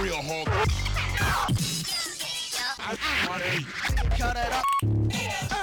real hard. Cut it up.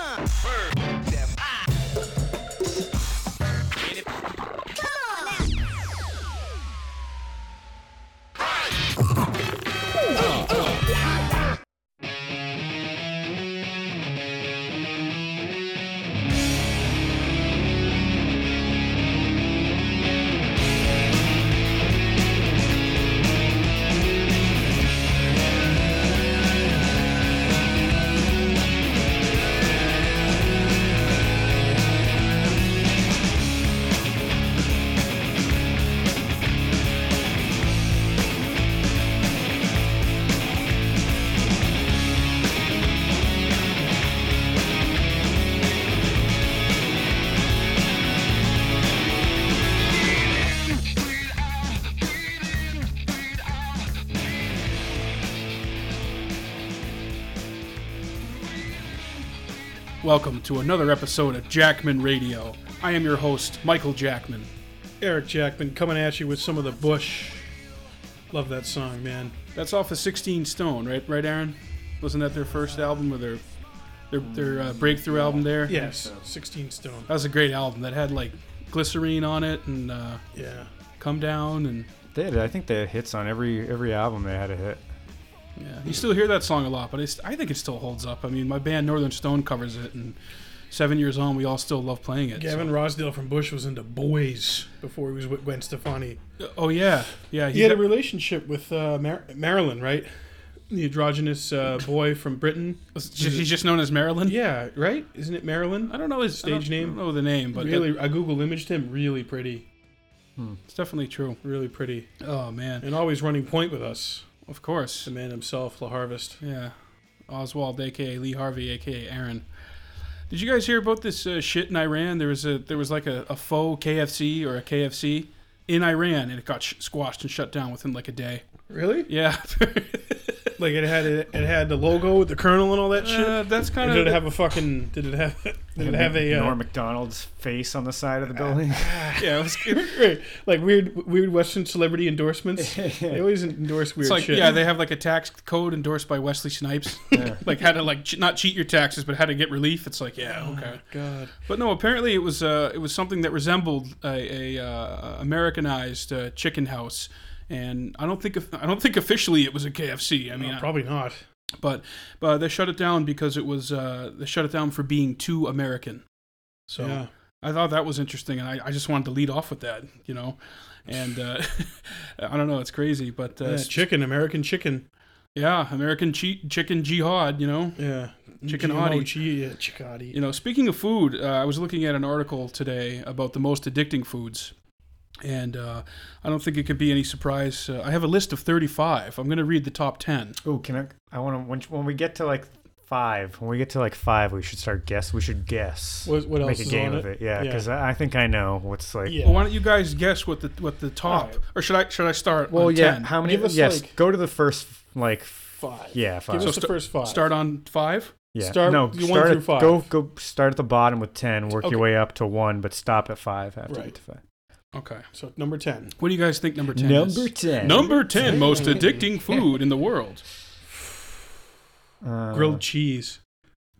To another episode of Jackman Radio. I am your host, Michael Jackman. Eric Jackman coming at you with some of the Bush. Love that song, man. That's off of 16 Stone, right? Right, Aaron? Wasn't that their first album or their their, their uh, breakthrough album there? Yes, 16 Stone. That was a great album that had like glycerine on it and uh, Yeah. come down and They had, I think they had hits on every every album. They had a hit. Yeah. You still hear that song a lot, but I think it still holds up. I mean, my band Northern Stone covers it, and seven years on, we all still love playing it. Gavin so- Rossdale from Bush was into boys before he was with Gwen Stefani. Oh yeah, yeah. He had a relationship with uh, Mar- Marilyn, right? The androgynous uh, boy from Britain. He's just known as Marilyn. Yeah, right? Isn't it Marilyn? I don't know his Stage I name? I don't know the name, but really, I Google imaged him. Really pretty. it's definitely true. Really pretty. Oh man, And always running point with us. Of course. The man himself, La Harvest. Yeah, Oswald, aka Lee Harvey, aka Aaron. Did you guys hear about this uh, shit in Iran? There was a there was like a, a faux KFC or a KFC in Iran, and it got sh- squashed and shut down within like a day. Really? Yeah, Like it had it, it had the logo with the colonel and all that shit. uh, that's kind of did it have a fucking? Did it have? Did it have a? Uh, Norm Macdonald's face on the side of the building. yeah. It was, right, like weird, weird Western celebrity endorsements. They always endorse weird it's like shit. yeah, they have like a tax code endorsed by Wesley Snipes, Yeah. like how to like ch- not cheat your taxes, but how to get relief. It's like yeah, okay. God. But no, apparently it was uh, it was something that resembled a, a uh, Americanized uh, chicken house, and I don't think I don't think officially it was a KFC. I mean, No, probably not. but but they shut it down because it was uh, they shut it down for being too American. So yeah. I thought that was interesting, and I, I just wanted to lead off with that, you know. And uh, I don't know, it's crazy, but uh, yeah, chicken, American chicken. yeah, American che- chicken jihad, you know. Yeah, Chicken. Chi- yeah. You know, speaking of food, uh, I was looking at an article today about the most addicting foods. And uh, I don't think it could be any surprise. Uh, I have a list of 35. I'm going to read the top 10. Oh, can I? I want to. When, when we get to like five, when we get to like five, we should start guess. We should guess. What, what else Make a game on of it? it. Yeah, because I, I think I know what's like. Yeah. Well, why don't you guys guess what the what the top Alright. or should I should I start? Well, on yeah. 10? How many? Give us, yes. like- go to the first like. Five. Yeah, five. Give us So the sta- first five. Start on five. yeah. start no. one through Start five. at, Go go. Start at the bottom with ten. Work Okay. your way up to one, but stop at five after you Right. get to five. Okay. So number ten. What do you guys think number 10 is? Number ten. Number 10 most addicting food in the world. Uh, Grilled cheese.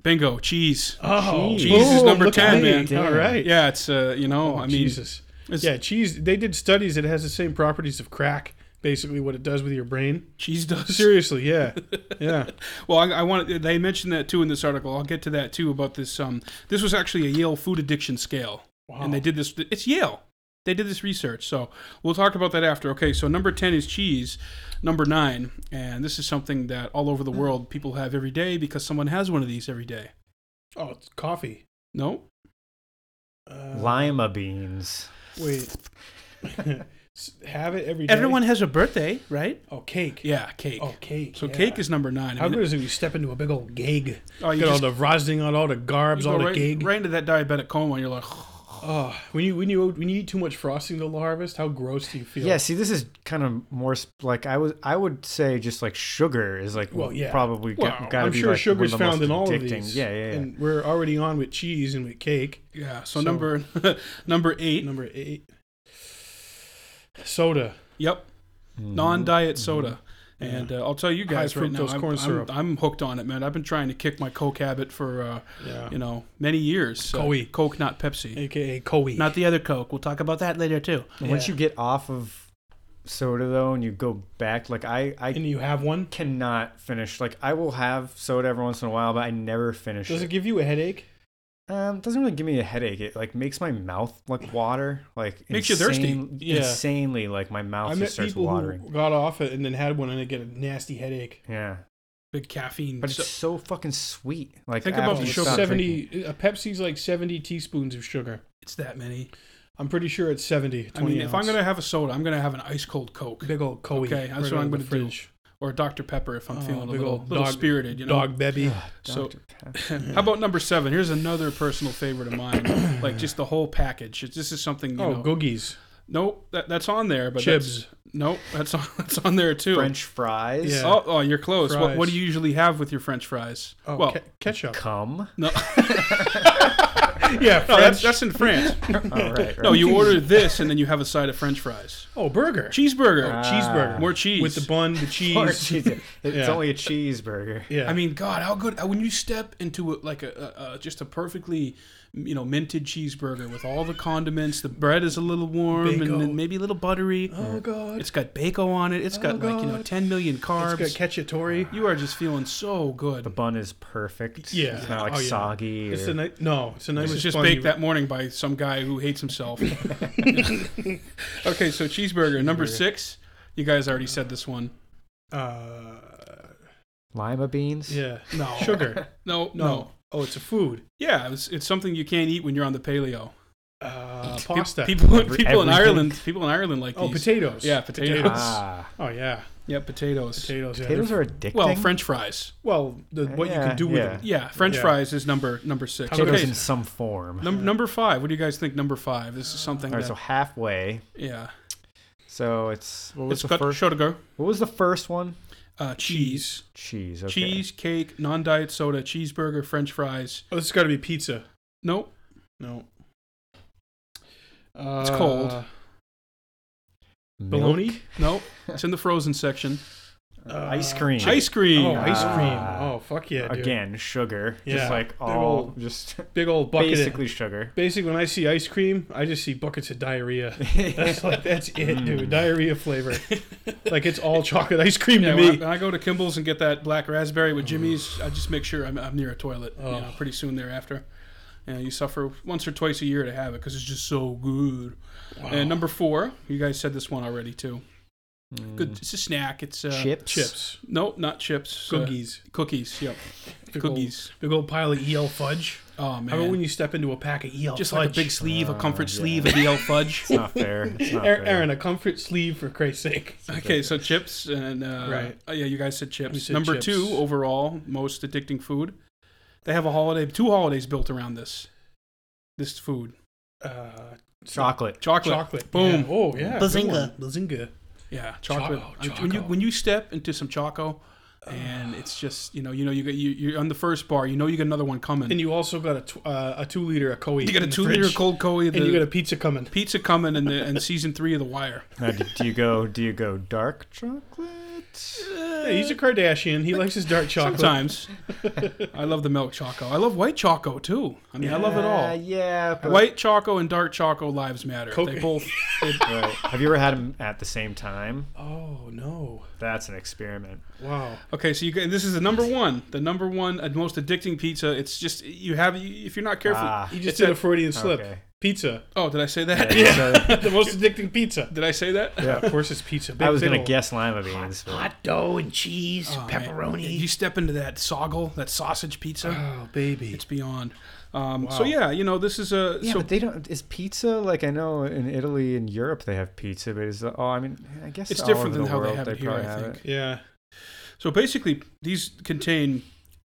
Bingo, cheese. Oh, Cheese is number look 10, man. Damn. All right. Yeah, it's uh, you know, Oh, I mean, Jesus. Yeah, cheese. They did studies. It has the same properties of crack. Basically, what it does with your brain. cheese does. Seriously, yeah, yeah. Well, I, I want they mentioned that too in this article. I'll get to that too about this. Um, this was actually a Yale food addiction scale, Wow. and they did this. It's Yale. They did this research, so we'll talk about that after. Okay, so number ten is cheese. Number nine, and this is something that all over the world people have every day because someone has one of these every day. Oh, it's coffee. No, Uh, Lima beans. Wait. Have it every day. everyone has a birthday, right? Oh, cake. Yeah, cake. Oh, cake. so yeah. cake is number nine. I How mean, good is it? when You step into a big old gig. Oh, you Get all the frosting on all the garbs, you all the right, gig. right into that diabetic coma, and you're like, Oh, when you when you when you eat too much frosting to the harvest, how gross do you feel? Yeah, see, this is kind of more sp- like I was. I would say just like sugar is like Well, yeah. probably Well, got to I'm be sure like sugar's one of the found most in all of addicting. these. Yeah, yeah, yeah. And we're already on with cheese and with cake. yeah. So, So- number number eight. Number eight, soda. Yep. Mhm. non-diet soda And uh, I'll tell you guys High right now, fructose I'm, corn I'm- I'm, hooked on it, man. I've been trying to kick my Coke habit for uh, Yeah. you know many years. So, Coe. Coke, not Pepsi. AKA Coe. Not the other Coke. We'll talk about that later too. And Once you get off of soda though, and you go back, like I, I and you have one. cannot finish. Like I will have soda every once in a while, but I never finish Does it. it give you a headache? Um, it doesn't really give me a headache. It like makes my mouth like water, like Makes you thirsty. insane- Yeah. Insanely, like my mouth I met just starts people watering. who got off it and then had one and they get a nasty headache. Yeah, Big caffeine. but it's So- so fucking sweet. Like Think about the you sugar. stop drinking. Seventy. A Pepsi's like seventy teaspoons of sugar. it's that many. I'm pretty sure it's 70. 20 I mean, if I'm gonna have a soda, I'm gonna have an ice cold Coke big old Coke. Okay, that's what I'm gonna do. Or Dr Pepper if I'm Oh, feeling a little, old little dog- spirited. You know. Dog baby. So- How about number seven? Here's another personal favorite of mine. like just the whole package. It's- This is something. You oh, know, googies. Nope, that, that's on there. But Chibs. That's, nope, that's on, that's on there too. French fries. Yeah. Oh, oh, you're close. What, what do you usually have with your French fries? Oh, well, ke- ketchup. Cum. no, yeah, no, that's that's in France. All right. No, you order this and then you have a side of French fries. Oh, burger. Cheeseburger, Ah. cheeseburger. more cheese With the bun, the cheese. Or cheese. It's Yeah. only a cheeseburger. Yeah. I mean, God, how good when you step into a, like a, a, a just a perfectly you know minted cheeseburger with all the condiments. The bread is a little warm and, Bacon. then maybe a little buttery. oh, God. It's got bacon on it. It's got Oh, like you know 10 million carbs. It's got cacciatore. you are just feeling so good. The bun is perfect. Yeah. It's not like Oh, yeah. soggy. It's or- the ni- no, it's a nice. It was just baked that morning by some guy who hates himself. okay, so cheeseburger number six. You guys already said this one. Uh, lima beans. yeah. No Sugar. No, no. No. Oh, it's a food. Yeah, it's, it's something you can't eat when you're on the paleo. Uh, pasta. People, Every- people in. Ireland, people in Ireland like oh, these. potatoes. Yeah, potatoes. Ah, Oh yeah, Yeah, potatoes. potatoes. Yeah. potatoes They're- are addicting. Well, French fries. well, the, what you can do with yeah. them. Yeah, French Yeah. fries is number number six. Potatoes Okay, in some form. num- number five. What do you guys think? Number five. This is something All right, that. so halfway. yeah, So it's what was it's the got first? sugar, What was the first one? Uh, cheese, Cheese. Okay. cheese, cake, non-diet soda, cheeseburger, French fries. Oh, this has got to be pizza. Nope. No. It's cold. Uh, Bologna. Nope. It's in the frozen section. Uh, ice cream. Ice cream. Oh, ice Ah. cream. Oh, fuck yeah, dude. Again, sugar. Yeah. Just like Big all, old just Big old bucket. Basically, basically sugar. basically, when I see ice cream, I just see buckets of diarrhea. That's like that's it, dude. Diarrhea flavor. like it's all chocolate ice cream Yeah, to when I, me. when I go to Kimball's and get that black raspberry with Jimmy's, I just make sure I'm, I'm near a toilet. You know, Oh. pretty soon thereafter. And you suffer once or twice a year to have it because it's just so good. And number four, you guys said this one already too. Good. It's a snack. It's uh, Mm. Chips. Chips. Nope, not chips. uh, Cookies. cookies. Yep. Big old- Cookies. Big old pile of EL fudge. Oh man! How about when you step into a pack of EL Just fudge? like a big sleeve, a Uh, comfort yeah. sleeve of EL fudge. It's not fair. It's not Aaron, fair. Aaron, a comfort sleeve for Christ's sake. Okay, so chips and uh, Right. Oh, yeah, you guys said chips. Said Number chips. two overall, most addicting food. They have a holiday, two holidays built around this. This food, Uh, Chocolate. chocolate. chocolate. Boom. Yeah. Oh yeah. good Bazinga. Bazinga. Yeah, chocolate. Choco, I mean, When you when you step into some choco, and it's just you know you know you get you you're on the first bar. You know you got another one coming. And you also got a tw- uh, a two liter of Coe. you got a two liter cold Coe. and The you got a pizza coming. pizza coming, and the and season three of The Wire. Now, do, do you go? Do you go dark chocolate? Yeah, he's a Kardashian. He likes his dark chocolate. Sometimes, I love the milk choco. I love white choco too. I mean, I love it all. yeah. But, White choco and dark choco lives matter. Coke- They both. They, Right. Have you ever had them at the same time? Oh no! That's an experiment. Wow. okay, so you get, this is the number one, the number one uh, most addicting pizza. It's just you have if you're not careful. Ah. You just It's did a- a Freudian slip. Okay. Pizza. Oh, did I say that? Yeah. the most addicting pizza. Did I say that? Yeah. Of course, it's pizza. Big I was gonna fiddle. guess lima beans. but- Hot dough and cheese, Oh, man. pepperoni. You step into that soggle, that sausage pizza. Oh baby. It's beyond. Um, So yeah, you know this is a Yeah, so but they don't. Is pizza like I know in Italy and Europe they have pizza, but is oh I mean I guess It's all different over than the how they world have it here, probably I think. it. yeah. so basically these contain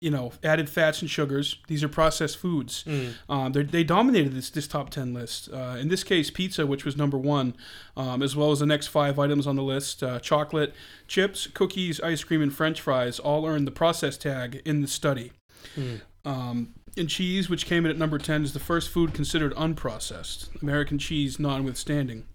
you know added fats and sugars. These are processed foods. Mm. Um, they they dominated this this top ten list. Uh, in this case, pizza, which was number one, um, as well as the next five items on the list: uh, chocolate, chips, cookies, ice cream, and French fries all earned the process tag in the study. Mm. Um, and cheese, which came in at number ten, is the first food considered unprocessed. American cheese, notwithstanding.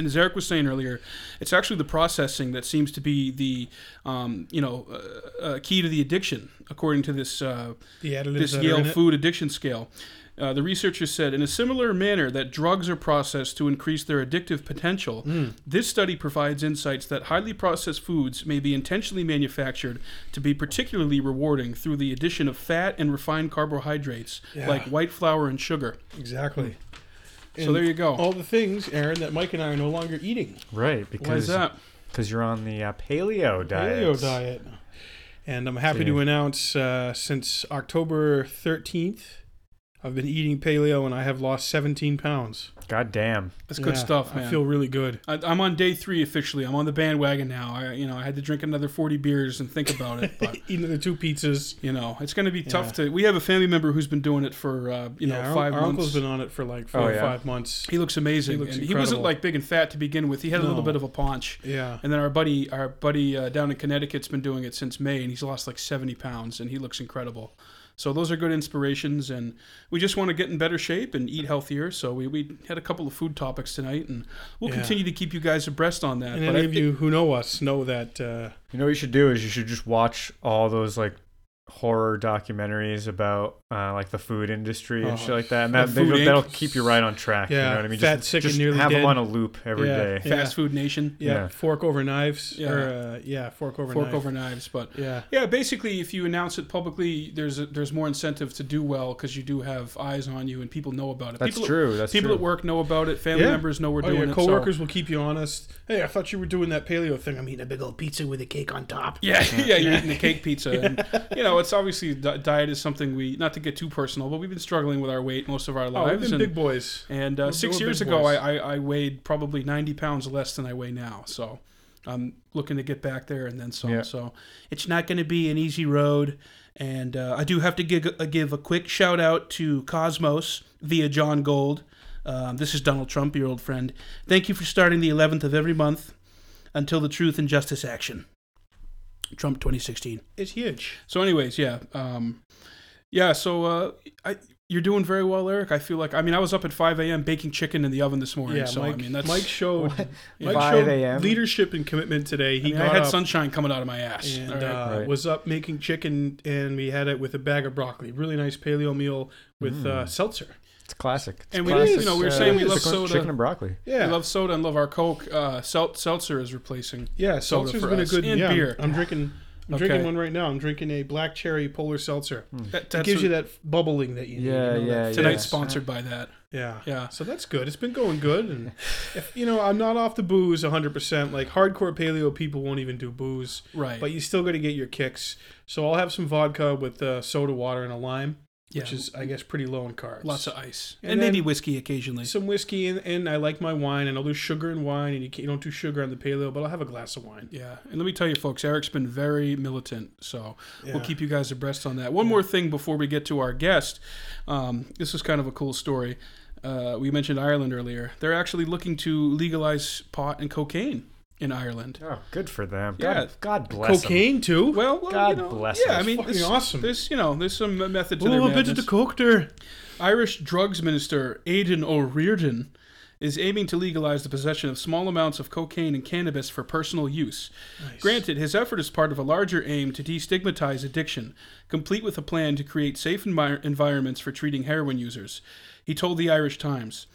And as Eric was saying earlier, it's actually the processing that seems to be the, um, you know, uh, uh, key to the addiction, according to this uh, The this Yale. Food Addiction Scale. Uh, the researchers said, in a similar manner that drugs are processed to increase their addictive potential, Hmm. this study provides insights that highly processed foods may be intentionally manufactured to be particularly rewarding through the addition of fat and refined carbohydrates Yeah. like white flour and sugar. Exactly. So there you go. All the things, Aaron, that Mike and I are no longer eating. Right, Why is because that? because you're on the uh, paleo diet. Paleo diet. And I'm happy to announce uh, since October 13th, I've been eating paleo and I have lost 17 pounds. God damn. That's good Yeah, stuff, man. I feel really good. I, I'm on day three officially. I'm on the bandwagon now. I, you know, I had to drink another 40 beers and think about it, but Eating the two pizzas. you know, it's going to be tough to. We have a family member who's been doing it for uh, you know yeah, our, five our months. uncle's been on it for like four Oh, or yeah? five months. he looks amazing. He looks and he wasn't incredible. like big and fat to begin with. He had a little No. bit of a paunch. Yeah. And then our buddy, our buddy uh, down in Connecticut's been doing it since May, and he's lost like 70 pounds, and he looks incredible. So those are good inspirations, and we just want to get in better shape and eat healthier. So we, we had a couple of food topics tonight, and we'll Yeah. continue to keep you guys abreast on that. And But any I of think- you who know us know that uh, You know what you should do is you should just watch all those like horror documentaries about uh, like the food industry and Oh, shit like that, and that Food they, Inc. that'll keep you right on track. you Yeah, know what I mean? Fat, just Sick, and just Nearly have Dead. them on a loop every Yeah. day. Yeah. Fast Food Nation, yeah, Yeah. fork over knives. Yeah. Or, uh, yeah, fork over fork knife. over knives. But Yeah. yeah, basically, if you announce it publicly, there's a, there's more incentive to do well because you do have eyes on you and people know about it. That's people, true. That's true. people true. at work know about it. Family Yeah. members know we're Oh, doing your it. so- coworkers will keep you honest. Hey, I thought you were doing that paleo thing. I'm eating a big old pizza with a cake on top. Yeah, yeah, you're eating the cake pizza. And, you know, it's obviously diet is something we not to get too personal, but we've been struggling with our weight most of our lives. Oh, we've been and big boys. and uh, six years ago. I, I, I weighed probably 90 pounds less than I weigh now. So I'm looking to get back there and then some. Yeah. So it's not going to be an easy road. And uh, I do have to give, uh, give a quick shout out to Cosmos via John Gold. Um, this is Donald Trump, your old friend. Thank you for starting the 11th of every month until the Truth and Justice Action. Trump 2016. It's huge. So, anyways, yeah, um, yeah. So, uh, I, you're doing very well, Eric. I feel like I mean, I was up at 5 a.m. baking chicken in the oven this morning. Yeah, so Mike. I mean, that's Mike showed. Mike 5 showed leadership and commitment today. I, He mean, I had up sunshine coming out of my ass. and All right. uh, Right. was up making chicken, and we had it with a bag of broccoli. Really nice paleo meal with uh, seltzer. It's classic. It's And we- classic, you know, we were uh, saying we love chicken- soda. Chicken and broccoli. Yeah, We love soda and love our Coke. Uh, sel- seltzer is replacing. yeah. soda Seltzer's for been a good And yeah. beer. I'm drinking. I'm Okay. drinking one right now. I'm drinking a black cherry polar seltzer. That, It gives what- you that bubbling that you need. Yeah, you know, yeah, that tonight's fizz. sponsored by that. Yeah. Yeah. So that's good. It's been going good. And if you know, I'm not off the booze 100%. Like hardcore paleo people won't even do booze, Right. but you still got to get your kicks. So I'll have some vodka with uh, soda water and a lime, yeah. which is I guess pretty low in carbs. lots of ice And and, maybe whiskey occasionally. some whiskey and, and I like my wine and I'll do sugar and wine and you, can't, you don't do sugar on the paleo, but I'll have a glass of wine. Yeah, and let me tell you, folks, Eric's been very militant, so we'll keep you guys abreast on that. One more thing before we get to our guest. Um, this is kind of a cool story. Uh, we mentioned Ireland earlier. They're actually looking to legalize pot and cocaine in Ireland. Oh, good for them. Yeah. God, God bless 'em. Cocaine too. Well, well God you know, bless Yeah, them. I mean, Fucking awesome. There's, you know, there's some method a to their little bit of madness. the cocter. Irish drugs minister Aidan O'Riordan is aiming to legalize the possession of small amounts of cocaine and cannabis for personal use. Granted, his effort is part of a larger aim to destigmatize addiction, complete with a plan to create safe envi- environments for treating heroin users. He told the Irish Times.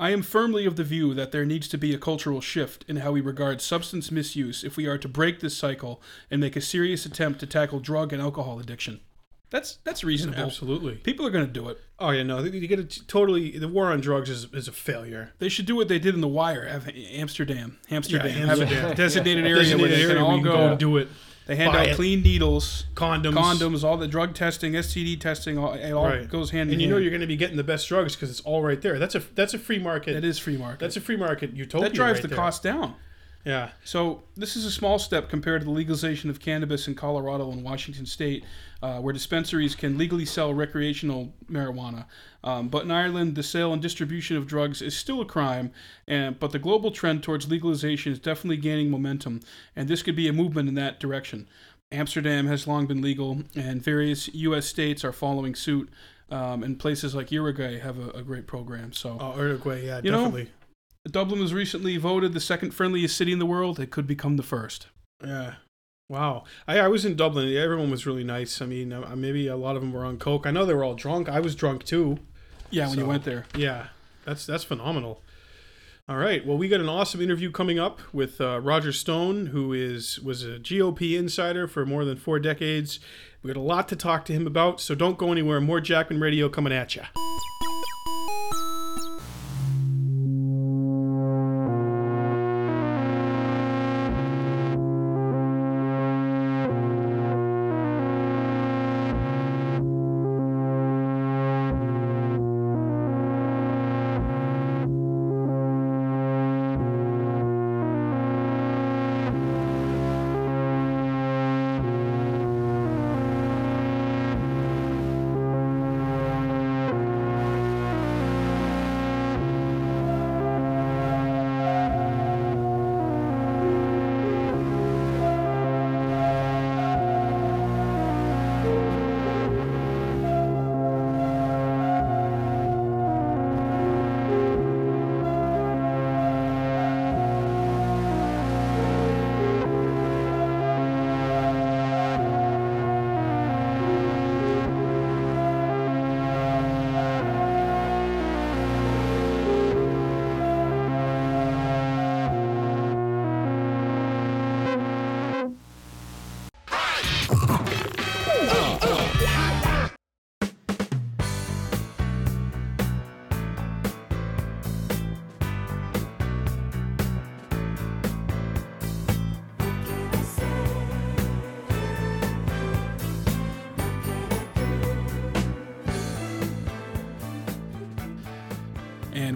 I am firmly of the view that there needs to be a cultural shift in how we regard substance misuse if we are to break this cycle and make a serious attempt to tackle drug and alcohol addiction. That's that's reasonable. Absolutely. People are going to do it. Oh yeah, no, you get it totally. The war on drugs is, is a failure. They should do what they did in The Wire, have Amsterdam, Amsterdam, Yeah, have a designated area where they can area all go. can go and do it. They hand buy out it. clean needles, Condoms, condoms, all the drug testing, STD testing, all, it all Right. goes hand in and you hand. know you're going to be getting the best drugs because it's all right there. That's a that's a free market. that is free market. That's a free market utopia. that drives right the there. cost down. Yeah, So this is a small step compared to the legalization of cannabis in Colorado and Washington State, uh, where dispensaries can legally sell recreational marijuana. Um, but in Ireland, the sale and distribution of drugs is still a crime, and but the global trend towards legalization is definitely gaining momentum, and this could be a movement in that direction. Amsterdam has long been legal, and various U.S. states are following suit. Um, and places like Uruguay have a, a great program. So oh, Uruguay, yeah, You know, definitely. Dublin was recently voted the second friendliest city in the world. It could become the first. Yeah. Wow. I, I was in Dublin. Everyone was really nice. I mean, uh, maybe a lot of them were on coke. I know they were all drunk. I was drunk too. Yeah, when you went there. Yeah, that's that's phenomenal. All right. Well, we got an awesome interview coming up with uh, Roger Stone, who is was a GOP insider for more than four decades. We got a lot to talk to him about, so don't go anywhere. More Jackman Radio coming at you.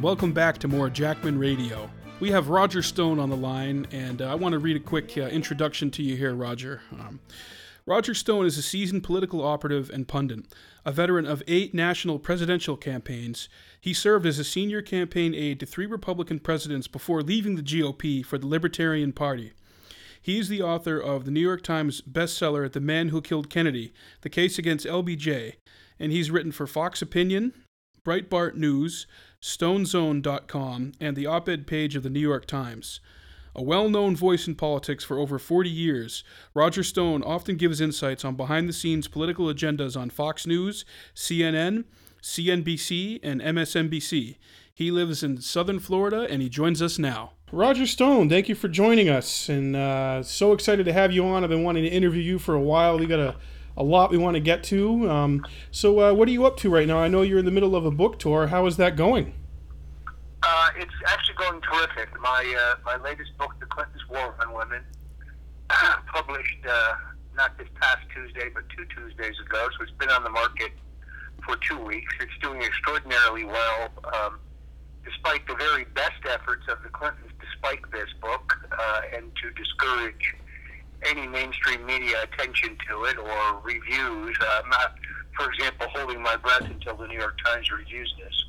Welcome back to more Jackman Radio. We have Roger Stone on the line, and uh, I want to read a quick uh, introduction to you here, Roger. Um, Roger Stone is a seasoned political operative and pundit, a veteran of eight national presidential campaigns. He served as a senior campaign aide to three Republican presidents before leaving the GOP for the Libertarian Party. He is the author of the New York Times bestseller, The Man Who Killed Kennedy The Case Against LBJ, and he's written for Fox Opinion, Breitbart News, StoneZone.com, and the op ed page of the New York Times. A well known voice in politics for over 40 years, Roger Stone often gives insights on behind the scenes political agendas on Fox News, CNN, CNBC, and MSNBC. He lives in southern Florida and he joins us now. Roger Stone, thank you for joining us, and uh, so excited to have you on. I've been wanting to interview you for a while. We got a, a lot we want to get to. Um, so, uh, what are you up to right now? I know you're in the middle of a book tour. How is that going? Uh, it's actually going terrific. My uh, my latest book, The Clintons' War on Women, published uh, not this past Tuesday, but two Tuesdays ago. So it's been on the market for two weeks. It's doing extraordinarily well, um, despite the very best efforts of the Clintons to spike this book uh, and to discourage any mainstream media attention to it or reviews. Uh, I'm not, for example, holding my breath until the New York Times reviews this.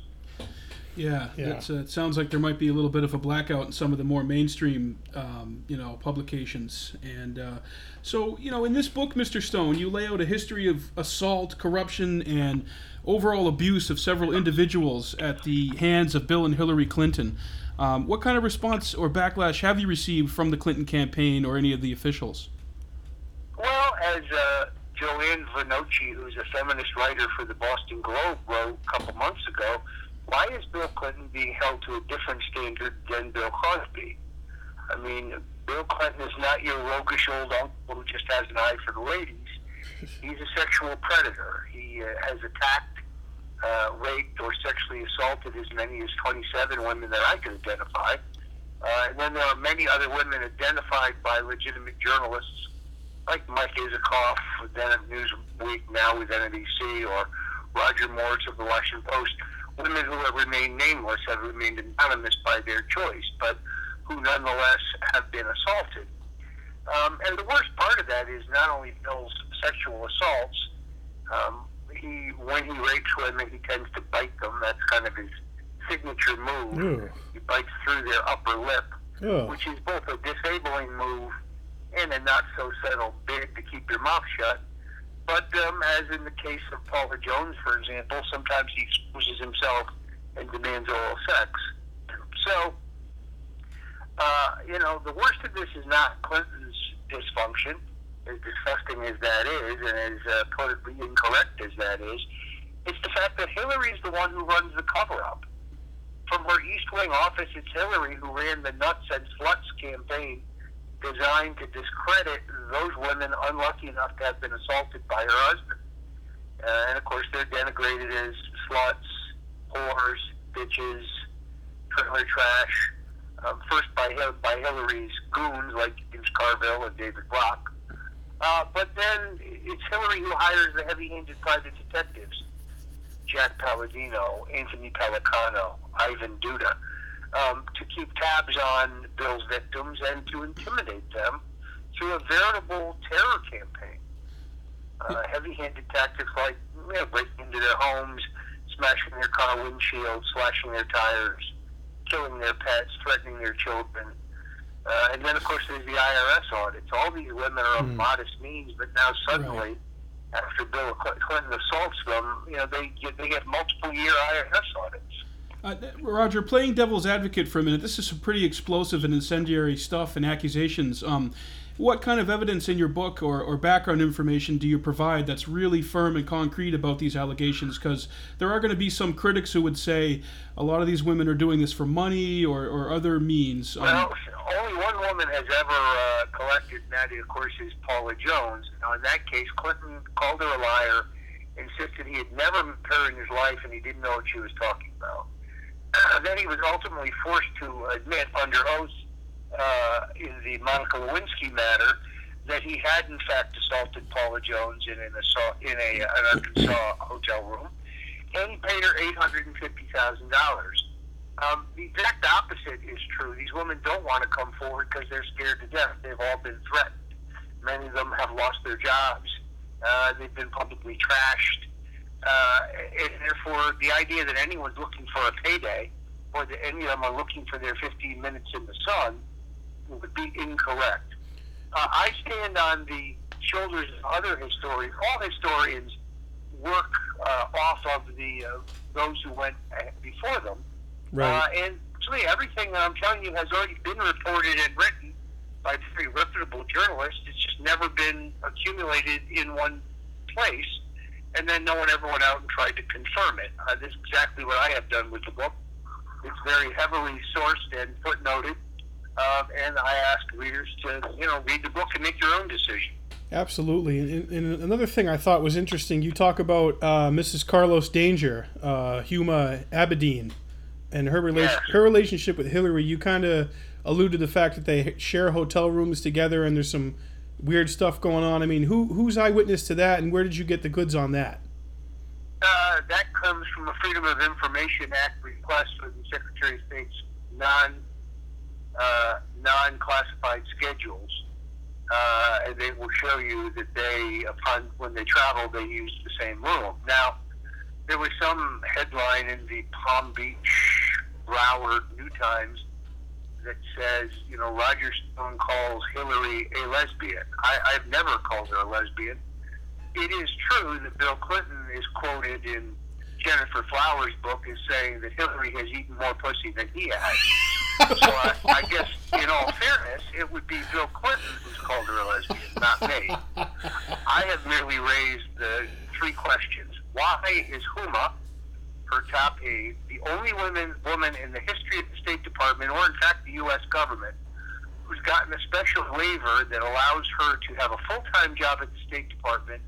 Yeah, Yeah. Uh, it sounds like there might be a little bit of a blackout in some of the more mainstream, um, you know, publications. And uh, so, you know, in this book, Mr. Stone, you lay out a history of assault, corruption, and overall abuse of several individuals at the hands of Bill and Hillary Clinton. Um, what kind of response or backlash have you received from the Clinton campaign or any of the officials? Well, as uh, Joanne Vennochi, who's a feminist writer for the Boston Globe, wrote a couple months ago, why is Bill Clinton being held to a different standard than Bill Cosby? I mean, Bill Clinton is not your roguish old uncle who just has an eye for the ladies. He's a sexual predator. He uh, has attacked, uh, raped, or sexually assaulted as many as 27 women that I can identify. Uh, and then there are many other women identified by legitimate journalists like Mike Isikoff, then at Newsweek, now with NBC, or Roger Morris of the Washington Post, women who have remained nameless, have remained anonymous by their choice, but who nonetheless have been assaulted. Um, and the worst part of that is not only Bill's sexual assaults. Um, he, when he rapes women, he tends to bite them. That's kind of his signature move. Ew. He bites through their upper lip Oh, which is both a disabling move and a not so subtle bid to keep your mouth shut. But um, as in the case of Paula Jones, for example, sometimes he exposes himself and demands oral sex. So Uh, you know, the worst of this is not Clinton's dysfunction, as disgusting as that is, and as uh, politically incorrect as that is. It's the fact that Hillary's the one who runs the cover up. From her East Wing office, it's Hillary who ran the Nuts and Sluts campaign designed to discredit those women unlucky enough to have been assaulted by her husband. Uh, and of course, they're denigrated as sluts, whores, bitches, trailer trash. Um, first by by Hillary's goons like James Carville and David Brock. Uh, but then it's Hillary who hires the heavy-handed private detectives, Jack Palladino, Anthony Pellicano, Ivan Duda, um, to keep tabs on Bill's victims and to intimidate them through a veritable terror campaign. Uh, heavy-handed tactics like you know, breaking into their homes, smashing their car windshield, slashing their tires, killing their pets, threatening their children. Uh, and then, of course, there's the IRS audits. All these women are of modest means, but now suddenly, after Bill Clinton assaults them, you know, they get, they get multiple year IRS audits. Uh, Roger, playing devil's advocate for a minute, this is some pretty explosive and incendiary stuff and accusations. Um, what kind of evidence in your book or, or background information do you provide that's really firm and concrete about these allegations? Because there are going to be some critics who would say a lot of these women are doing this for money or, or other means. Um, Well, only one woman has ever uh, collected, and that, of course, is Paula Jones. Now, in that case, Clinton called her a liar, insisted he had never met her in his life, and he didn't know what she was talking about. then he was ultimately forced to admit under oath uh, in the Monica Lewinsky matter that he had, in fact, assaulted Paula Jones in an assault in a an Arkansas hotel room, and he paid her eight hundred and fifty thousand dollars. Um, the exact opposite is true. These women don't want to come forward because they're scared to death. They've all been threatened. Many of them have lost their jobs. Uh, they've been publicly trashed. Uh, and therefore, the idea that anyone's looking for a payday or that any of them are looking for their 15 minutes in the sun would be incorrect. Uh, I stand on the shoulders of other historians. All historians work uh, off of the uh, those who went uh, before them. Right. Uh, and actually, everything that I'm telling you has already been reported and written by very reputable journalists. It's just never been accumulated in one place, and then no one ever went out and tried to confirm it. Uh, this is exactly what I have done with the book. It's very heavily sourced and footnoted, uh, and I ask readers to, you know, read the book and make your own decision. Absolutely. And, and another thing I thought was interesting, you talk about uh, Mrs. Carlos Danger, uh, Huma Abedin, and her relation, Yes. her relationship with Hillary. You kind of alluded to the fact that they share hotel rooms together, and there's some weird stuff going on. I mean, who who's eyewitness to that, and where did you get the goods on that? Uh, that comes from a Freedom of Information Act request for the Secretary of State's non uh, non-classified schedules, uh, and they will show you that they, upon when they travel, they use the same room. Now, there was some headline in the Palm Beach Broward New Times that says, you know, Roger Stone calls Hillary a lesbian. I, I've never called her a lesbian it is true that Bill Clinton is quoted in Gennifer Flowers' book as saying that Hillary has eaten more pussy than he has. so I, I guess, in all fairness, it would be Bill Clinton who's called her a lesbian, not me. I have merely raised the three questions. Why is Huma, her top aide, the only woman, woman in the history of the State Department, or in fact the U.S. government, who's gotten a special waiver that allows her to have a full-time job at the State Department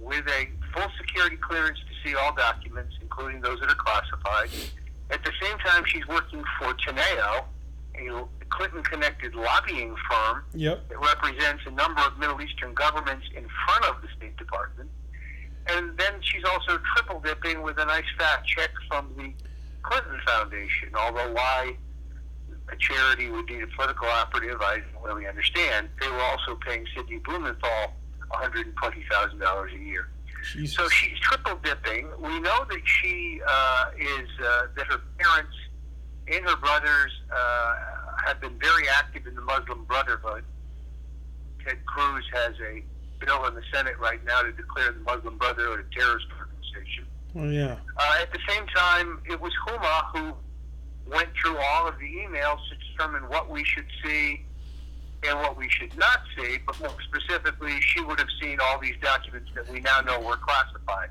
with a full security clearance see all documents, including those that are classified. At the same time, she's working for Teneo, a Clinton-connected lobbying firm Yep. that represents a number of Middle Eastern governments in front of the State Department. And then she's also triple dipping with a nice fat check from the Clinton Foundation. Although why a charity would need a political operative, I don't really understand. They were also paying Sidney Blumenthal $120,000 a year. Jesus. So she's triple dipping. We know that she uh, is uh, that her parents and her brothers uh, have been very active in the Muslim Brotherhood. Ted Cruz has a bill in the Senate right now to declare the Muslim Brotherhood a terrorist organization. oh yeah. Uh, at the same time, it was Huma who went through all of the emails, to determine what we should see and what we should not see, but more specifically, she would have seen all these documents that we now know were classified.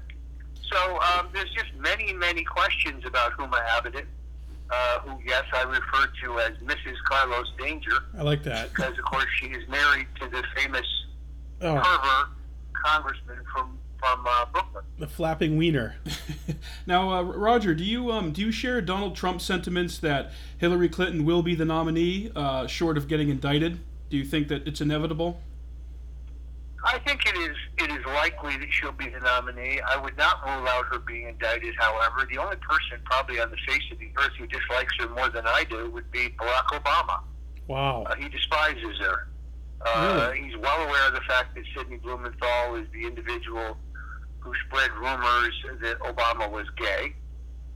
So um, there's just many, many questions about Huma Abedin, uh, who, yes, I refer to as Mrs. Carlos Danger, I like that. because, of course, she is married to the famous Oh, pervert congressman from, from uh, Brooklyn. the flapping wiener. Now, uh, Roger, do you um, do you share Donald Trump's sentiments that Hillary Clinton will be the nominee, uh, short of getting indicted? Do you think that it's inevitable? I think it is it is likely that she'll be the nominee. I would not rule out her being indicted. However, the only person probably on the face of the earth who dislikes her more than I do would be Barack Obama. Wow. Uh, he despises her. Uh, He's well aware of the fact that Sidney Blumenthal is the individual who spread rumors that Obama was gay.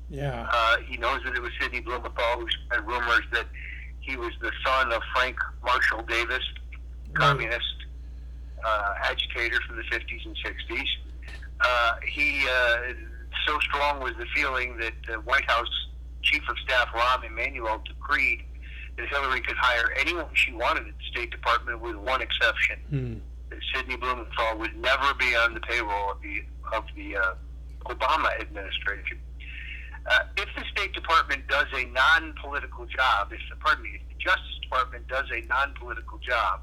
Yeah. Uh, he knows that it was Sidney Blumenthal who spread rumors that he was the son of Frank Marshall Davis, communist uh, agitator from the 50s and 60s. Uh, he uh, so strong was the feeling that uh, White House Chief of Staff Rahm Emanuel decreed that Hillary could hire anyone she wanted at the State Department, with one exception: Hmm. that Sidney Blumenthal would never be on the payroll of the of the uh, Obama administration. Uh, if the State Department does a non-political job, if pardon me, if the Justice Department does a non-political job,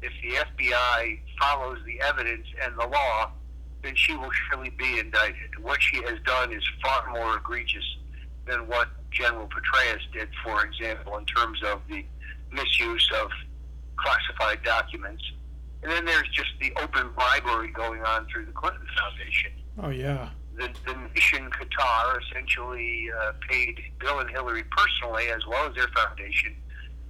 if the FBI follows the evidence and the law, then she will surely be indicted. What she has done is far more egregious than what General Petraeus did, for example, in terms of the misuse of classified documents. And then there's just the open bribery going on through the Clinton Foundation Oh yeah. The, the nation Qatar essentially uh, paid Bill and Hillary personally, as well as their foundation,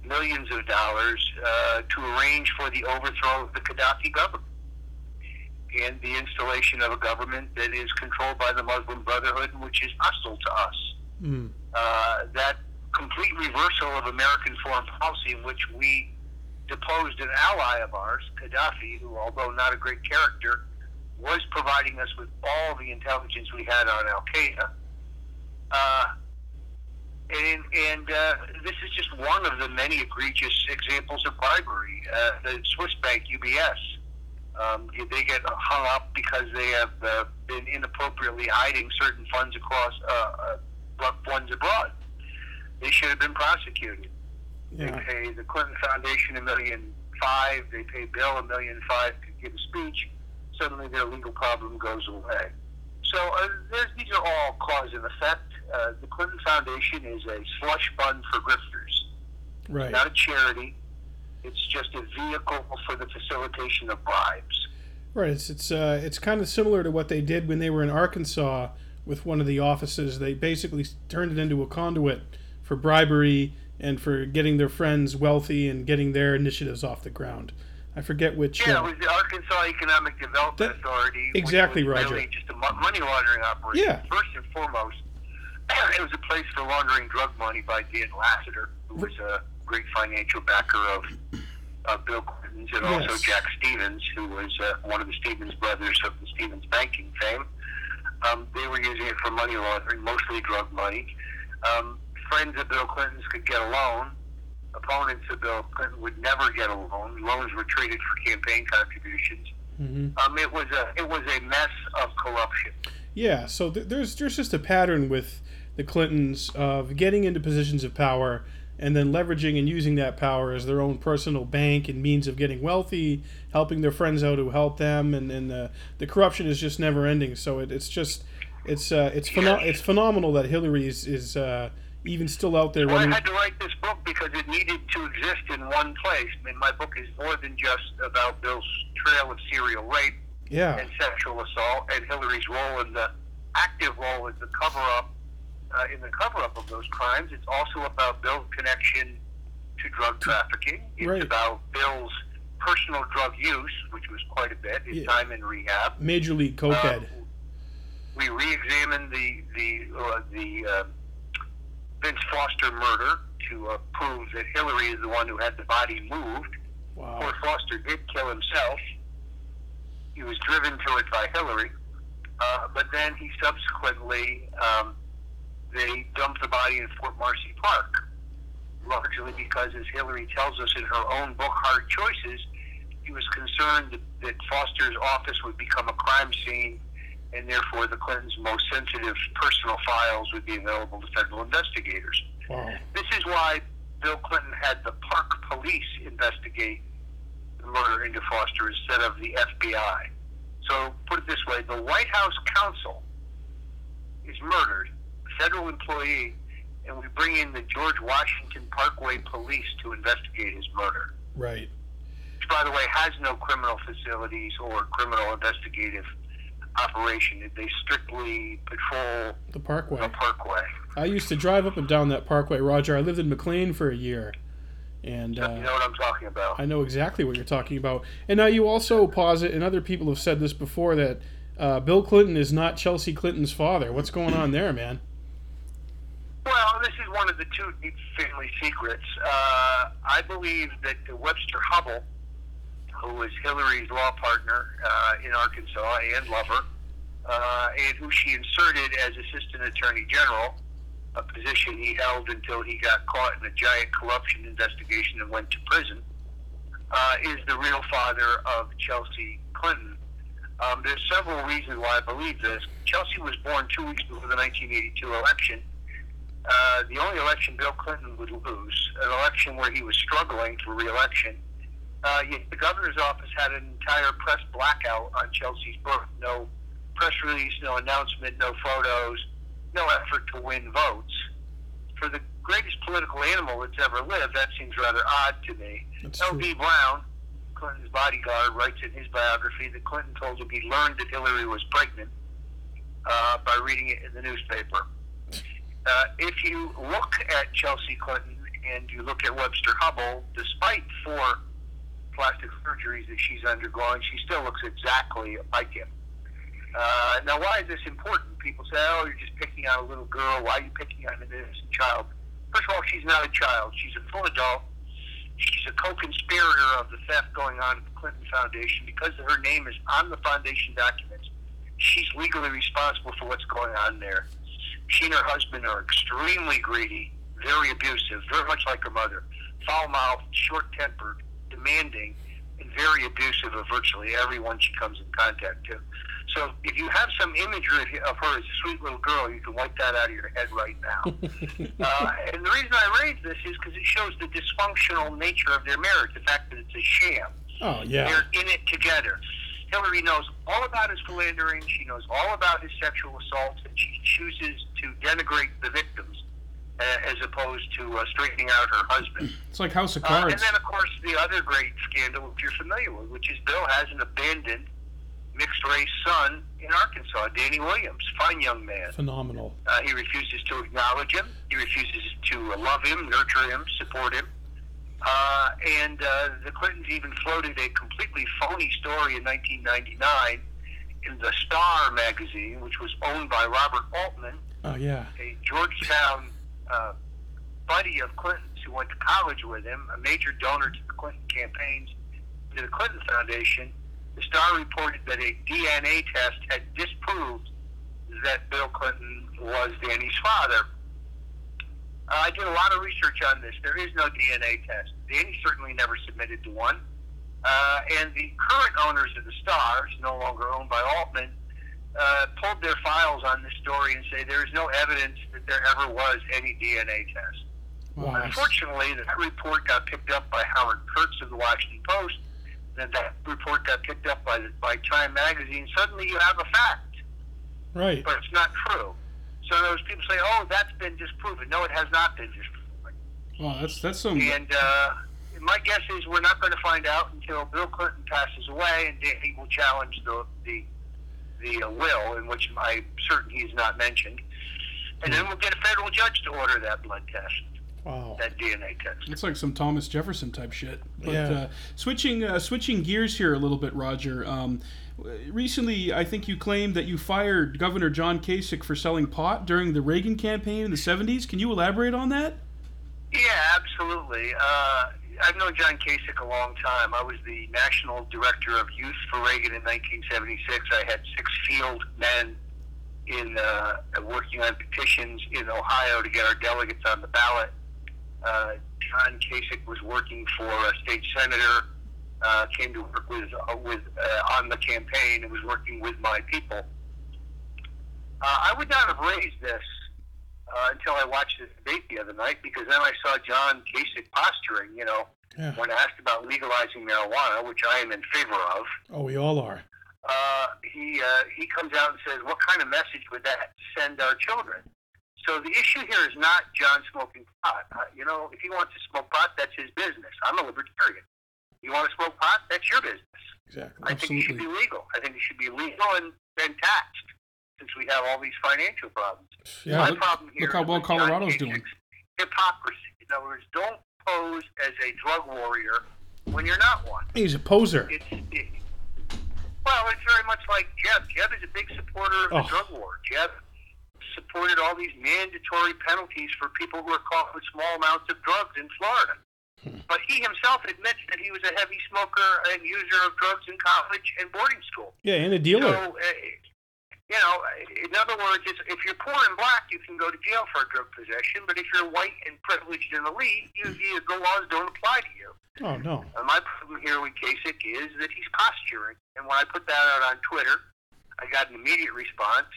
millions of dollars uh, to arrange for the overthrow of the Gaddafi government and the installation of a government that is controlled by the Muslim Brotherhood, which is hostile to us. Hmm. Uh, that complete reversal of American foreign policy, in which we deposed an ally of ours, Gaddafi, who, although not a great character, was providing us with all the intelligence we had on Al Qaeda. Uh, and and uh, this is just one of the many egregious examples of bribery. Uh, the Swiss bank UBS, um, they get hung up because they have uh, been inappropriately hiding certain funds across uh, uh, funds abroad. They should have been prosecuted. They pay the Clinton Foundation a million five. They pay Bill a million five to give a speech. Suddenly, their legal problem goes away. So uh, there's, these are all cause and effect. Uh, the Clinton Foundation is a slush fund for grifters, Right. not a charity. It's just a vehicle for the facilitation of bribes. Right. It's it's uh, it's kind of similar to what they did when they were in Arkansas with one of the offices. They basically turned it into a conduit for bribery and for getting their friends wealthy and getting their initiatives off the ground. I forget which. Yeah, uh, it was the Arkansas Economic Development That- Authority. exactly, was Roger. Really just a money laundering operation. Yeah. First and foremost, it was a place for laundering drug money by Dan Lasater, who was a great financial backer of uh, Bill Clinton's, and also Jack Stephens, who was uh, one of the Stephens brothers of the Stephens banking fame. Um, they were using it for money laundering, mostly drug money. Um, friends of Bill Clinton's could get a loan. Opponents of Bill Clinton would never get a loan. Loans were treated for campaign contributions. mhm. Um, it was a it was a mess of corruption. Yeah, so th- there's there's just a pattern with the Clintons of getting into positions of power and then leveraging and using that power as their own personal bank and means of getting wealthy, helping their friends out who help them, and, and the the corruption is just never ending. So it, it's just it's uh, it's it's phenomenal that Hillary is, is uh, even still out there Well, I had to write this book because it needed to exist in one place. I mean, my book is more than just about Bill's trail of serial rape Yeah, and sexual assault, and Hillary's role in the active role as the cover up uh, in the cover up of those crimes. It's also about Bill's connection to drug trafficking. It's Right. about Bill's personal drug use, which was quite a bit, his Yeah. time in rehab. major league cokehead. Uh, we re-examined the the uh, the uh, Vince Foster murder to uh, prove that Hillary is the one who had the body moved. wow. Poor Foster did kill himself. He was driven to it by Hillary, uh, but then he subsequently um, they dumped the body in Fort Marcy Park, largely because, as Hillary tells us in her own book, Hard Choices, he was concerned that, that Foster's office would become a crime scene, and therefore the Clintons' most sensitive personal files would be available to federal investigators. Wow. This is why Bill Clinton had the Park Police investigate the murder into Foster instead of the FBI. So, put it this way the White House counsel is murdered, a federal employee, and we bring in the George Washington Parkway Police to investigate his murder. Right. Which, by the way, has no criminal facilities or criminal investigative operation. Did they strictly patrol The Parkway. the Parkway. I used to drive up and down that Parkway, Roger. I lived in McLean for a year, and you uh, know what I'm talking about. I know exactly what you're talking about. And now you also posit, and other people have said this before, that uh, Bill Clinton is not Chelsea Clinton's father. What's going on there, man? Well, this is one of the two deep family secrets. Uh, I believe that Webster Hubbell, who was Hillary's law partner uh, in Arkansas and lover, uh, and who she inserted as Assistant Attorney General, a position he held until he got caught in a giant corruption investigation and went to prison, uh, is the real father of Chelsea Clinton. Um, there's several reasons why I believe this. Chelsea was born two weeks before the 1982 election. Uh, the only election Bill Clinton would lose, an election where he was struggling for reelection. Uh, the governor's office had an entire press blackout on Chelsea's birth. No press release, no announcement, no photos, no effort to win votes. For the greatest political animal that's ever lived, that seems rather odd to me. L.D. Brown, Clinton's bodyguard, writes in his biography that Clinton told him he learned that Hillary was pregnant uh, by reading it in the newspaper. Uh, if you look at Chelsea Clinton and you look at Webster Hubbell, despite four plastic surgeries that she's undergone, she still looks exactly like him. Uh, now, why is this important? People say, oh, you're just picking on a little girl. Why are you picking on an innocent child? First of all, she's not a child. She's a full adult. She's a co-conspirator of the theft going on at the Clinton Foundation. Because her name is on the foundation documents, she's legally responsible for what's going on there. She and her husband are extremely greedy, very abusive, very much like her mother. Foul-mouthed, short-tempered, demanding, and very abusive of virtually everyone she comes in contact to. So if you have some imagery of her as a sweet little girl, you can wipe that out of your head right now. uh, and the reason I raise this is because it shows the dysfunctional nature of their marriage, the fact that it's a sham. Oh yeah. They're in it together. Hillary knows all about his philandering. She knows all about his sexual assaults, and she chooses to denigrate the victims as opposed to uh, straightening out her husband. It's like House of Uh, Cards. and then, of course, the other great scandal, which you're familiar with, which is Bill has an abandoned mixed race son in Arkansas, Danny Williams, fine young man. Phenomenal. Uh, he refuses to acknowledge him. He refuses to uh, love him, nurture him, support him. Uh, and uh, the Clintons even floated a completely phony story in 1999 in the Star magazine, which was owned by Robert Altman, Oh yeah. a Georgetown uh, buddy of Clinton's who went to college with him, a major donor to the Clinton campaigns, to the Clinton Foundation. The Star reported that a DNA test had disproved that Bill Clinton was Danny's father. Uh, I did a lot of research on this. There is no DNA test. Danny certainly never submitted to one. Uh, and the current owners of the Star, it's no longer owned by Altman, uh, pulled their files on this story and say there is no evidence that there ever was any DNA test. Wow. Unfortunately, that report got picked up by Howard Kurtz of the Washington Post. Then that report got picked up by the, by Time Magazine. Suddenly, you have a fact, Right. but it's not true. So those people say, "Oh, that's been disproven." No, it has not been disproven. Wow, that's that's some. And uh, my guess is we're not going to find out until Bill Clinton passes away, and Danny will challenge the the the uh, will, in which I'm certain he's not mentioned. And then we'll get a federal judge to order that blood test, Wow. that DNA test. It's like some Thomas Jefferson type shit. But Yeah. uh, switching uh, switching gears here a little bit, Roger. Um, recently, I think you claimed that you fired Governor John Kasich for selling pot during the Reagan campaign in the '70s. Can you elaborate on that? Yeah, absolutely. Uh, I've known John Kasich a long time. I was the national director of youth for Reagan in 1976. I had six field men in uh, working on petitions in Ohio to get our delegates on the ballot. Uh, John Kasich was working for a state senator. Uh, came to work with uh, with uh, on the campaign and was working with my people. Uh, I would not have raised this uh, until I watched this debate the other night because then I saw John Kasich posturing. You know, Yeah. when asked about legalizing marijuana, which I am in favor of, Oh, we all are. uh, he uh, he comes out and says, "What kind of message would that send our children?" So the issue here is not John smoking pot. Uh, you know, if he wants to smoke pot, that's his business. I'm a libertarian. You want to smoke pot? That's your business. Exactly. I think it should be legal. I think it should be legal and, and taxed, since we have all these financial problems. Yeah. My look- problem here look how is well Colorado's doing. Hypocrisy. In other words, don't pose as a drug warrior when you're not one. He's a poser. It's it, well, it's very much like Jeb. Jeb is a big supporter of the Oh. drug war. Jeb supported all these mandatory penalties for people who are caught with small amounts of drugs in Florida. But he himself admits that he was a heavy smoker and user of drugs in college and boarding school. Yeah, and a dealer. So, uh, you know, in other words, it's, if you're poor and black, you can go to jail for drug possession. But if you're white and privileged and elite, you, you, the laws don't apply to you. Oh no. And my problem here with Kasich is that he's posturing. And when I put that out on Twitter, I got an immediate response.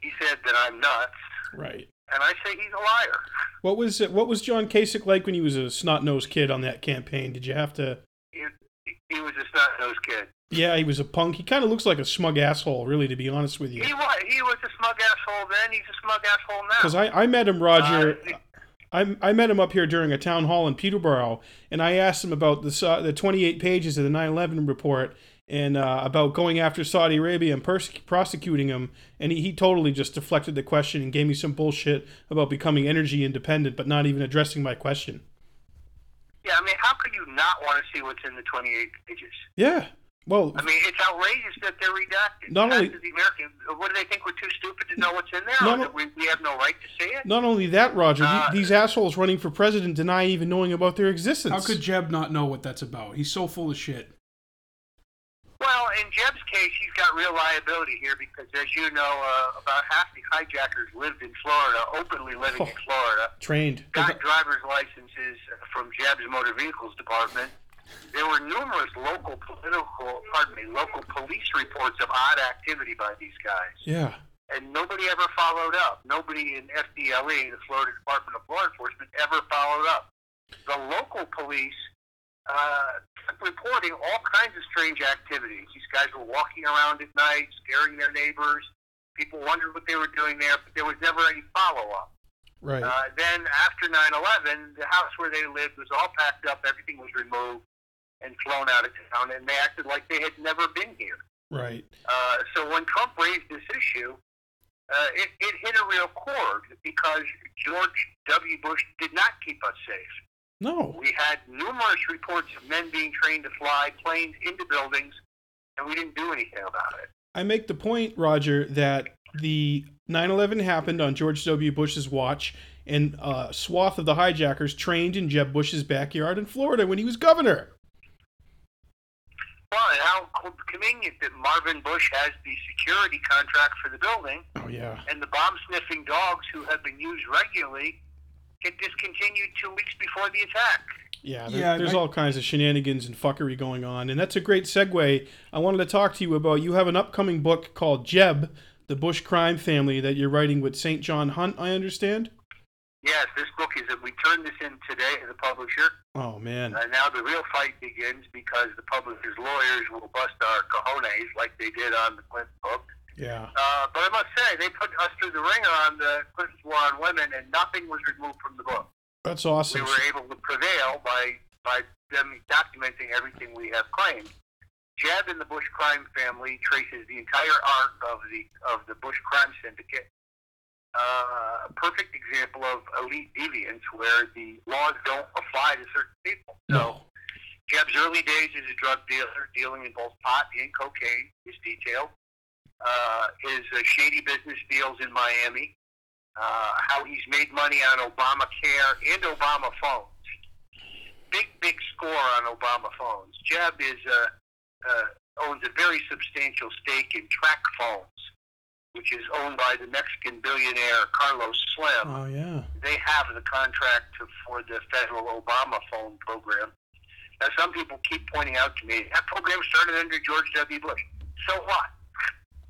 He said that I'm nuts, Right. and I say he's a liar. What was it, what was John Kasich like when he was a snot nosed kid on that campaign? Did you have to? He, he was a snot nosed kid. Yeah, he was a punk. He kind of looks like a smug asshole, really, to be honest with you. He was he was a smug asshole then. He's a smug asshole now. Because I, I met him, Roger. Uh, I, I met him up here during a town hall in Peterborough, and I asked him about the Sa- the 28 pages of the 9/11 report and uh, about going after Saudi Arabia and pers- prosecuting him, and he, he totally just deflected the question and gave me some bullshit about becoming energy independent, but not even addressing my question. yeah, I mean, how could you not want to see what's in the 28 pages? Yeah. Well, I mean, it's outrageous that they're redacted. Not As only- the American, what do they think? We're too stupid to know what's in there? Not Or that we, we have no right to see it? not only that, Roger, Uh, these assholes running for president deny even knowing about their existence. How could Jeb not know what that's about? He's so full of shit. Well, in Jeb's case, he's got real liability here because, as you know, uh, about half the hijackers lived in Florida, openly living in Oh. Florida. trained? Got driver's licenses from Jeb's Motor Vehicles Department. There were numerous local political, pardon me, local police reports of odd activity by these guys, Yeah. and nobody ever followed up. Nobody in FDLE, the Florida Department of Law Enforcement, ever followed up. The local police uh, kept reporting all kinds of strange activities. These guys were walking around at night, scaring their neighbors. People wondered what they were doing there, but there was never any follow up. Right. Uh, then after 9/11, the house where they lived was all packed up. Everything was removed and flown out of town, and they acted like they had never been here. right. Uh, so when Trump raised this issue, uh, it, it hit a real chord because George W. Bush did not keep us safe. No. We had numerous reports of men being trained to fly planes into buildings, and we didn't do anything about it. I make the point, Roger, that the 9/11 happened on George W. Bush's watch, and a swath of the hijackers trained in Jeb Bush's backyard in Florida when he was governor. Well, how convenient that Marvin Bush has the security contract for the building, Oh yeah. and the bomb sniffing dogs who have been used regularly get discontinued two weeks before the attack. Yeah, there- Yeah, there's I- all kinds of shenanigans and fuckery going on, and that's a great segue. I wanted to talk to you about. You have an upcoming book called Jeb, the Bush crime family that you're writing with St. John Hunt. I understand. Yes, this book is. We turned this in today to the publisher. Oh man. Uh, now the real fight begins because the publisher's lawyers will bust our cojones like they did on the Clinton book. Yeah. Uh, but I must say, they put us through the ringer on the Clinton's War on Women, and nothing was removed from the book. That's awesome. We were able to prevail by by them documenting everything we have claimed. Jeb and the Bush crime family traces the entire arc of the of the Bush crime syndicate. Uh, a perfect example of elite deviance where the laws don't apply to certain people. So No. Jeb's early days as a drug dealer, dealing in both pot and cocaine, is detailed. Uh, his uh, shady business deals in Miami, uh, how he's made money on Obamacare and Obama phones. Big, big score on Obama phones. Jeb is uh, uh, owns a very substantial stake in Track Phones, which is owned by the Mexican billionaire Carlos Slim, Oh yeah. they have the contract to, for the federal Obama phone program. Now, some people keep pointing out to me that program started under George W. Bush. So what?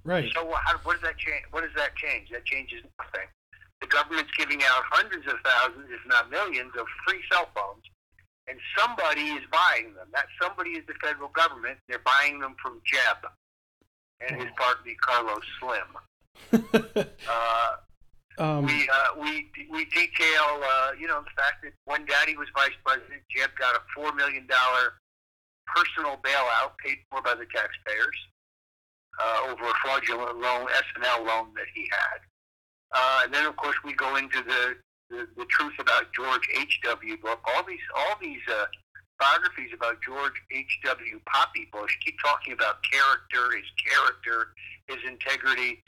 Right. So what, how, what does that change? What does that change? That changes nothing. The government's giving out hundreds of thousands, if not millions, of free cell phones, and somebody is buying them. That somebody is the federal government. They're buying them from Jeb and his oh. partner Carlos Slim. Uh, um, we uh, we we detail uh, you know the fact that when Daddy was vice president, Jeb got a four million dollar personal bailout paid for by the taxpayers uh, over a fraudulent loan, S&L loan that he had. Uh, and then of course we go into the, the the truth about George H. W. book. All these all these uh, biographies about George H. W. Poppy Bush keep talking about character, his character, his integrity.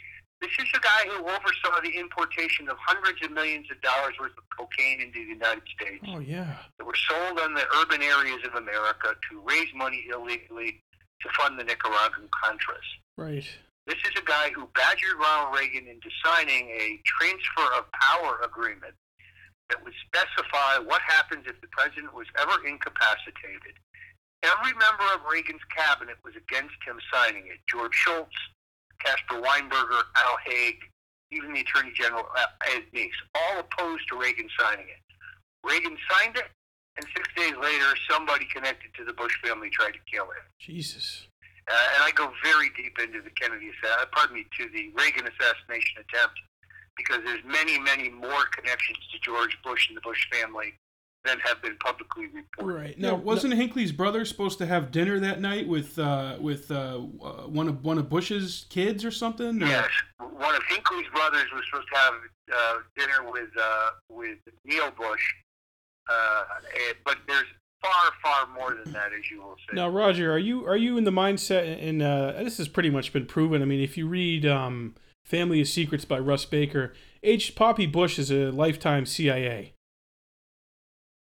This is a guy who oversaw the importation of hundreds of millions of dollars worth of cocaine into the United States oh yeah. that were sold in the urban areas of America to raise money illegally to fund the Nicaraguan Contras. Right. This is a guy who badgered Ronald Reagan into signing a transfer of power agreement that would specify what happens if the president was ever incapacitated. Every member of Reagan's cabinet was against him signing it. George Shultz, Caspar Weinberger, Al Haig, even the Attorney General uh, Ed Meese, all opposed to Reagan signing it. Reagan signed it, and six days later, somebody connected to the Bush family tried to kill him. Jesus. Uh, and I go very deep into the Kennedy, assa- pardon me, to the Reagan assassination attempt, because there's many, many more connections to George Bush and the Bush family than have been publicly reported. Right. Now, No, wasn't Hinckley's brother supposed to have dinner that night with uh, with uh, uh, one of one of Bush's kids or something? Or- Yes, one of Hinckley's brothers was supposed to have uh, dinner with uh, with Neil Bush, uh, but there's far, far more than that, as you will see. Now, Roger, are you are you in the mindset? And uh, this has pretty much been proven. I mean, if you read um, "Family of Secrets" by Russ Baker, H. Poppy Bush is a lifetime CIA.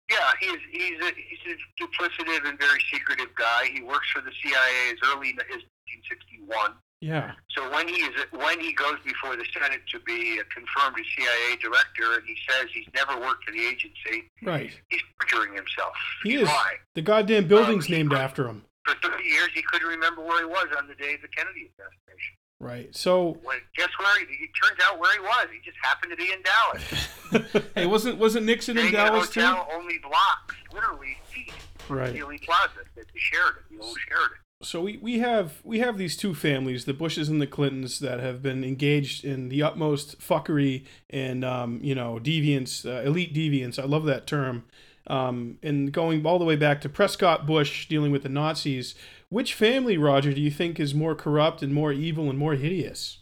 Yeah, he's he's a, he's a duplicative and very secretive guy. He works for the CIA as early as 1961. Yeah. So when he is when he goes before the Senate to be confirmed as CIA director, and he says he's never worked for the agency, Right. he's perjuring himself. He he's is. lying. The goddamn building's Um, named after him. For 30 years, he couldn't remember where he was on the day of the Kennedy assassination. Right. So. When guess where he? It turns out where he was. He just happened to be in Dallas. Hey, wasn't wasn't Nixon in Staying a Dallas too? only blocks, literally feet, Right. Dealey Plaza at the Sheraton, the old Sheraton. so we, we have we have these two families, the Bushes and the Clintons, that have been engaged in the utmost fuckery and um, you know deviance, uh, elite deviance. I love that term. Um, and going all the way back to Prescott Bush dealing with the Nazis. Which family, Roger, do you think is more corrupt and more evil and more hideous?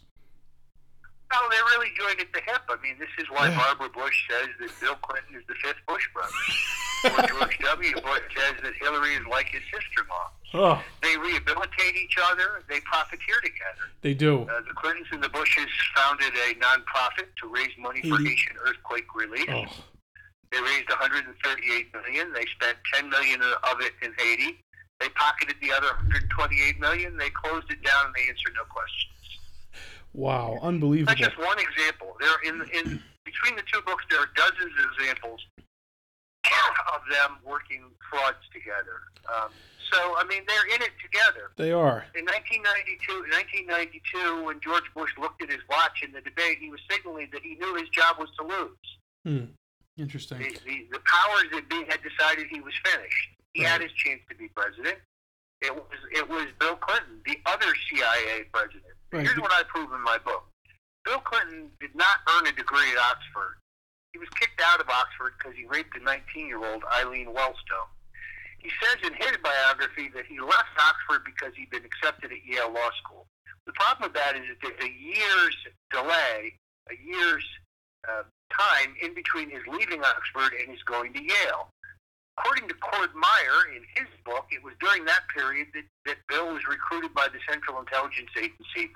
Oh, they're really joined at the hip. I mean, this is why Yeah. Barbara Bush says that Bill Clinton is the fifth Bush brother. or George W. Bush says that Hillary is like his sister-in-law. Oh, They rehabilitate each other. They profiteer together. they do. Uh, the Clintons and the Bushes founded a nonprofit to raise money for. Haitian earthquake relief. Oh, They raised 138 million. They spent 10 million of it in Haiti. They pocketed the other 128 million. They closed it down and they answered no questions. wow, unbelievable. That's just one example. There, in in between the two books, there are dozens of examples of them working frauds together. Um, so, I mean, they're in it together. They are. In 1992, 1992, when George Bush looked at his watch in the debate, he was signaling that he knew his job was to lose. Hmm. Interesting. The, the, the powers that be had decided he was finished. He had his chance to be president. It was it was Bill Clinton, the other CIA president. Right. Here's what I prove in my book. Bill Clinton did not earn a degree at Oxford. He was kicked out of Oxford because he raped a 19-year-old Eileen Wellstone. He says in his biography that he left Oxford because he'd been accepted at Yale Law School. The problem with that is that there's a year's delay, a year's uh, time in between his leaving Oxford and his going to Yale. According to Cord Meyer in his book, it was during that period that, that Bill was recruited by the Central Intelligence Agency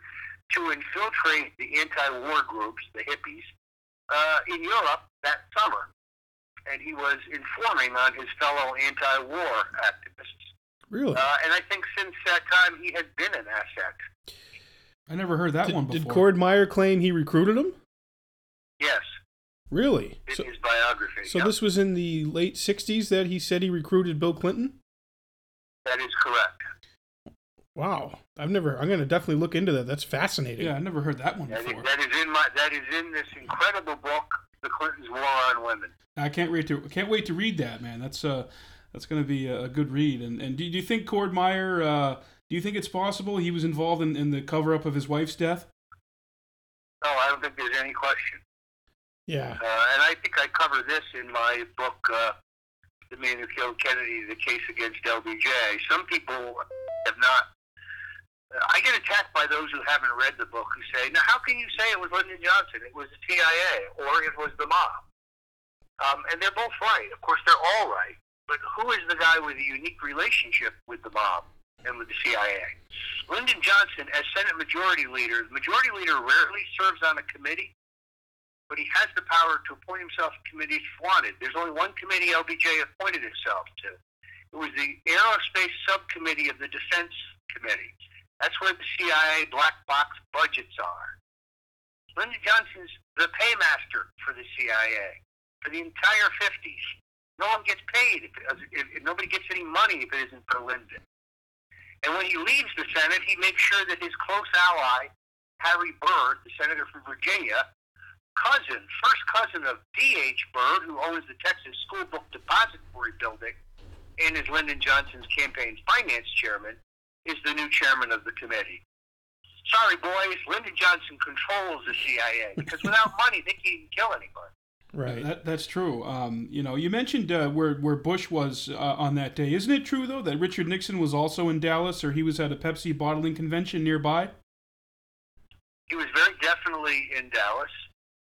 to infiltrate the anti-war groups, the hippies, uh, in Europe that summer. And he was informing on his fellow anti-war activists. Really? Uh, and I think since that time he has been an asset. I never heard that one before. did Cord Meyer claim he recruited him? Yes, Really? in So, his biography. so Yep, this was in the late '60s that he said he recruited Bill Clinton. that is correct. Wow, I've never. I'm gonna definitely look into that. That's fascinating. yeah, I never heard that one That is, before. that is in my that is in this incredible book, The Clintons' War on Women. I can't wait to can't wait to read that, man. That's uh that's going to be a, a good read. And and do, do you think Cord Meyer? Uh, do you think it's possible he was involved in, in the cover up of his wife's death? No, I don't think there's any question. Yeah. Uh, and I think I cover this in my book, uh, The Man Who Killed Kennedy, The Case Against LBJ. Some people have not. Uh, I get attacked by those who haven't read the book who say, now, how can you say it was Lyndon Johnson? It was the CIA or it was the mob. Um, and they're both right. Of course, they're all right. But who is the guy with a unique relationship with the mob and with the CIA? Lyndon Johnson, as Senate Majority Leader, the Majority Leader rarely serves on a committee but he has the power to appoint himself to committees if wanted. There's only one committee LBJ appointed himself to. It was the Aerospace Subcommittee of the Defense Committee. That's where the CIA black box budgets are. Lyndon Johnson's the paymaster for the CIA for the entire 50s. No one gets paid if, if, if nobody gets any money if it isn't for Lyndon. And when he leaves the Senate, he makes sure that his close ally, Harry Byrd, the senator from Virginia, cousin, first cousin of D.H. Byrd, who owns the Texas School Book Depository Building and is Lyndon Johnson's campaign finance chairman, is the new chairman of the committee. Sorry, boys, Lyndon Johnson controls the CIA because without money, they can't even kill anybody. Right. That, that's true. Um, you know, you mentioned uh, where where Bush was uh, on that day. Isn't it true though that Richard Nixon was also in Dallas, or he was at a Pepsi bottling convention nearby? He was very definitely in Dallas.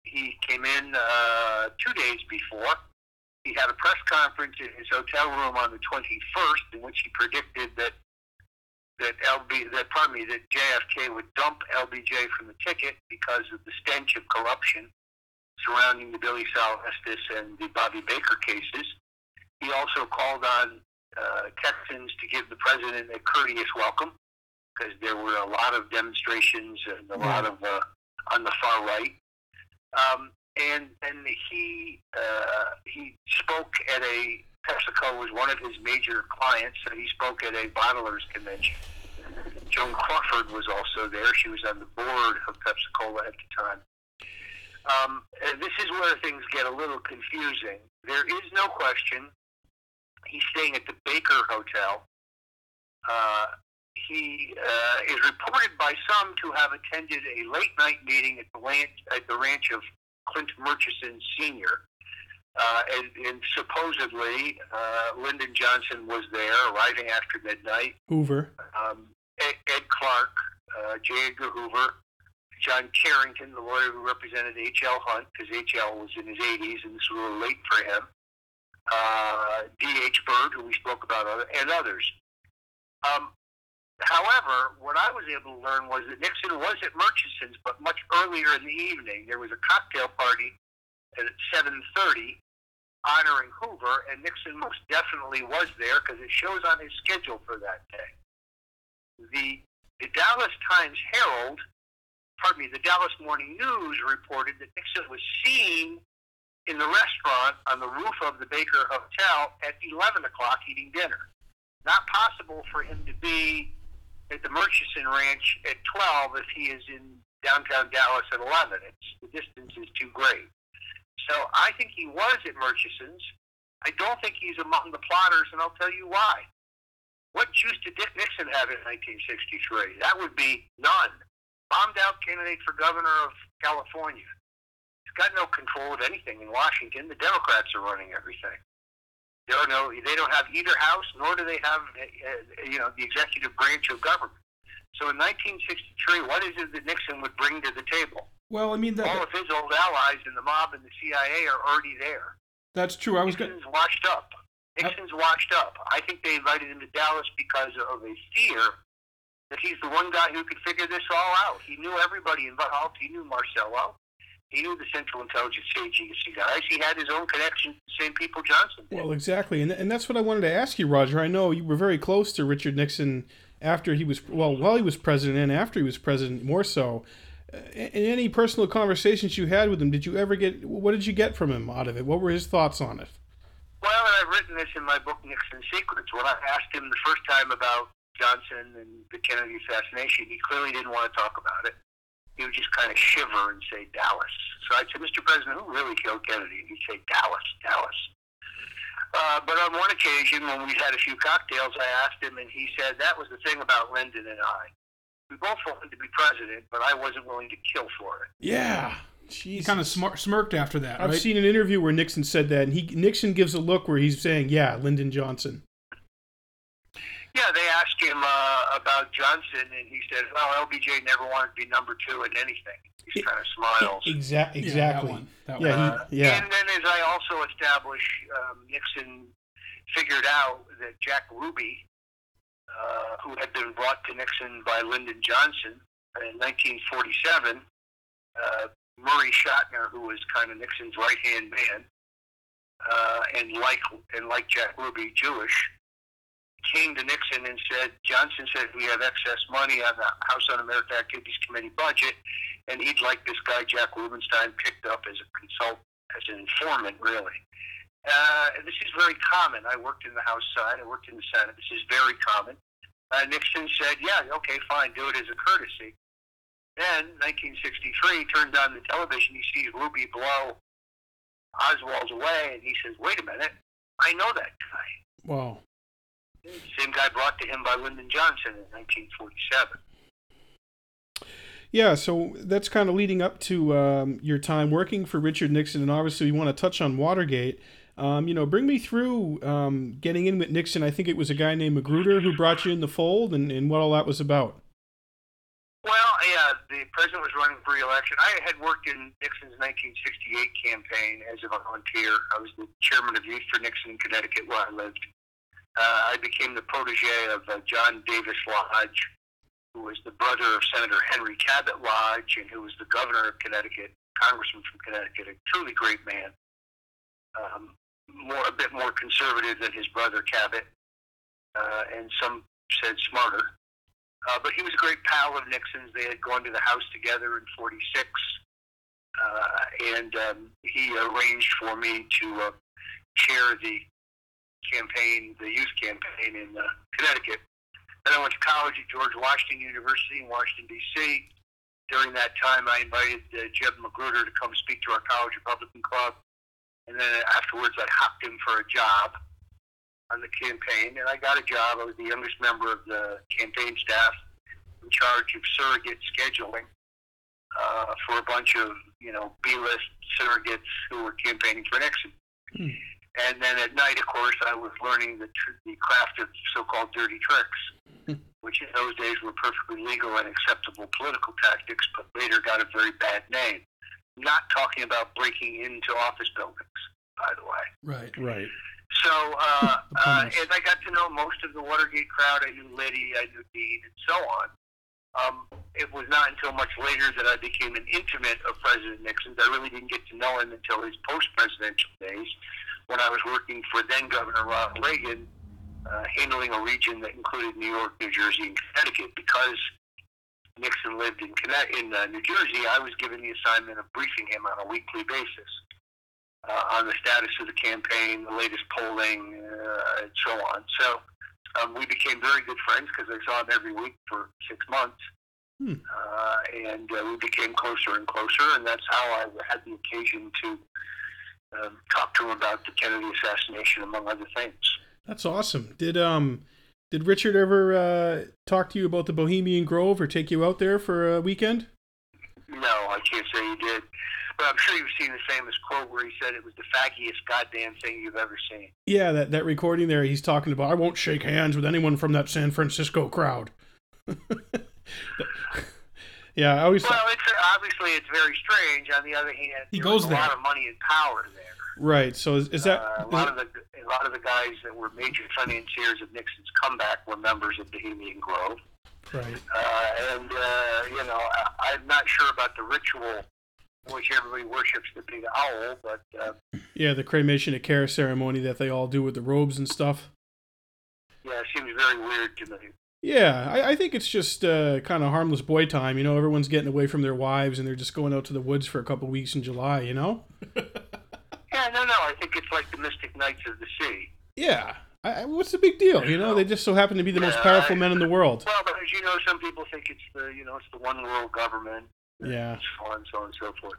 He came in uh, two days before. He had a press conference in his hotel room on the 21st, in which he predicted that that LB that pardon me that JFK would dump LBJ from the ticket because of the stench of corruption surrounding the Billie Sol Estes and the Bobby Baker cases. He also called on uh, Texans to give the president a courteous welcome because there were a lot of demonstrations and a lot of uh, on the far right. Um, and and he uh, he spoke at a PepsiCo was one of his major clients, so he spoke at a bottlers convention. Joan Crawford was also there. She was on the board of Pepsi-Cola at the time. Um, this is where things get a little confusing. There is no question he's staying at the Baker Hotel. Uh, he uh, is reported by some to have attended a late night meeting at the ranch, at the ranch of Clint Murchison Sr. Uh, and, and supposedly uh, Lyndon Johnson was there, arriving after midnight. Hoover. Um, Ed, Ed Clark, uh, J. Edgar Hoover, John Currington, the lawyer who represented H.L. Hunt, because H.L. was in his 80s and this was a little late for him. Uh, D.H. Byrd, who we spoke about, and others. Um, however, what I was able to learn was that Nixon was at Murchison's, but much earlier in the evening. There was a cocktail party at 7.30 honoring Hoover, and Nixon most definitely was there because it shows on his schedule for that day. The, the Dallas Times Herald, pardon me, the Dallas Morning News reported that Nixon was seen in the restaurant on the roof of the Baker Hotel at 11 o'clock eating dinner. Not possible for him to be at the Murchison Ranch at 12 if he is in downtown Dallas at 11. It's, the distance is too great. So I think he was at Murchison's. I don't think he's among the plotters, and I'll tell you why. What juice did Dick Nixon have in 1963? That would be none. Bombed out candidate for governor of California. He's got no control of anything in Washington. The Democrats are running everything. There are no. They don't have either house, nor do they have, uh, you know, the executive branch of government. So in 1963, what is it that Nixon would bring to the table? Well, I mean that, All of his old allies in the mob and the CIA are already there. that's true. I was. Nixon's washed up. Nixon's washed up. I think they invited him to Dallas because of a fear that he's the one guy who could figure this all out. He knew everybody involved. He knew Marcello. He knew the Central Intelligence Agency guys. He had his own connections to the same people Johnson did. Well, exactly, and and that's what I wanted to ask you, Roger. I know you were very close to Richard Nixon after he was well while he was president and after he was president more so. Uh, In any personal conversations you had with him, did you ever get what did you get from him out of it? What were his thoughts on it? Well, and I've written this in my book, Nixon Secrets. When I asked him the first time about Johnson and the Kennedy assassination, he clearly didn't want to talk about it. He would just kind of shiver and say Dallas. So I said, Mr. President, who really killed Kennedy? And he'd say Dallas, Dallas. Uh, but on one occasion, when we had a few cocktails, I asked him, and he said that was the thing about Lyndon and I. We both wanted to be president, but I wasn't willing to kill for it. Yeah, He kind of smar- smirked after that, I've right? seen an interview where Nixon said that, and he Nixon gives a look where he's saying, "Yeah, Lyndon Johnson." Yeah, they asked him uh, about Johnson, and he said, "Well, LBJ never wanted to be number two in anything." He kind of smiles. Exactly. Yeah, Exactly. that one. That yeah. one. Uh, He, yeah. And then, as I also establish, um, Nixon figured out that Jack Ruby, uh, who had been brought to Nixon by Lyndon Johnson in 1947, uh, Murray Chotiner, who was kind of Nixon's right hand man, uh, and like and like Jack Ruby, Jewish, came to Nixon and said, Johnson said we have excess money on the House Un-American Activities Committee budget, and he'd like this guy Jack Rubenstein picked up as a consult, as an informant, really. Uh, this is very common. I worked in the House side. I worked in the Senate. This is very common. Uh, Nixon said, "Yeah, okay, fine, do it as a courtesy." Then, 1963, turns on the television. He sees Ruby blow Oswald away, and he says, "Wait a minute, I know that guy." Wow. Same guy brought to him by Lyndon Johnson in 1947. Yeah, so that's kind of leading up to um, your time working for Richard Nixon, and obviously we want to touch on Watergate. Um, you know, bring me through um, getting in with Nixon. I think it was a guy named Magruder who brought you in the fold, and, and what all that was about. Well, yeah, the president was running for re-election. I had worked in Nixon's 1968 campaign as a volunteer. I was the chairman of Youth for Nixon in Connecticut, where I lived. Uh, I became the protege of uh, John Davis Lodge, who was the brother of Senator Henry Cabot Lodge, and who was the governor of Connecticut, congressman from Connecticut, a truly great man. Um, more a bit more conservative than his brother Cabot, uh, and some said smarter. Uh, but he was a great pal of Nixon's. They had gone to the House together in '46, uh, and um, he arranged for me to uh, chair the campaign, the youth campaign in uh, Connecticut. Then I went to college at George Washington University in Washington D.C. During that time, I invited uh, Jeb Magruder to come speak to our college Republican club, and then afterwards, I hopped him for a job on the campaign, and I got a job. I was the youngest member of the campaign staff in charge of surrogate scheduling uh, for a bunch of, you know, B-list surrogates who were campaigning for Nixon. Hmm. And then at night, of course, I was learning the, tr- the craft of so-called dirty tricks, which in those days were perfectly legal and acceptable political tactics, but later got a very bad name. Not talking about breaking into office buildings, by the way. Right. Right. So, uh, uh, as I got to know most of the Watergate crowd, I knew Liddy, I knew Dean, and so on. Um, it was not until much later that I became an intimate of President Nixon's. I really didn't get to know him until his post-presidential days, when I was working for then Governor Ronald Reagan, uh, handling a region that included New York, New Jersey, and Connecticut. Because Nixon lived in Conne- in uh, New Jersey, I was given the assignment of briefing him on a weekly basis uh, on the status of the campaign, the latest polling, uh, and so on. So um, we became very good friends because I saw him every week for six months. Hmm. Uh, and uh, we became closer and closer, and that's how I had the occasion to um, talk to him about the Kennedy assassination, among other things. That's awesome. Did um did Richard ever uh, talk to you about the Bohemian Grove or take you out there for a weekend? No, I can't say he did. But I'm sure you've seen the famous quote where he said it was the faggiest goddamn thing you've ever seen. Yeah, that, that recording there, he's talking about, I won't shake hands with anyone from that San Francisco crowd. yeah, I always Well, it's obviously it's very strange. On the other hand, He goes was a there. lot of money and power there. right. So is, is that uh, a lot it- of the a lot of the guys that were major financiers of Nixon's comeback were members of Bohemian Grove, right? uh, and uh, you know I, I'm not sure about the ritual in which everybody worships the big owl, but uh, Yeah, the cremation of care ceremony that they all do with the robes and stuff. yeah, it seems very weird to me. Yeah, I, I think it's just uh, kind of harmless boy time. You know, everyone's getting away from their wives and they're just going out to the woods for a couple weeks in July. You know? Yeah, no, no. I think it's like the Mystic Knights of the Sea. Yeah. I, I- what's the big deal? You know, they just so happen to be the most powerful I- men in the world. Well, but as you know, some people think it's the you know it's the one world government, Yeah, and so on, so on and so forth.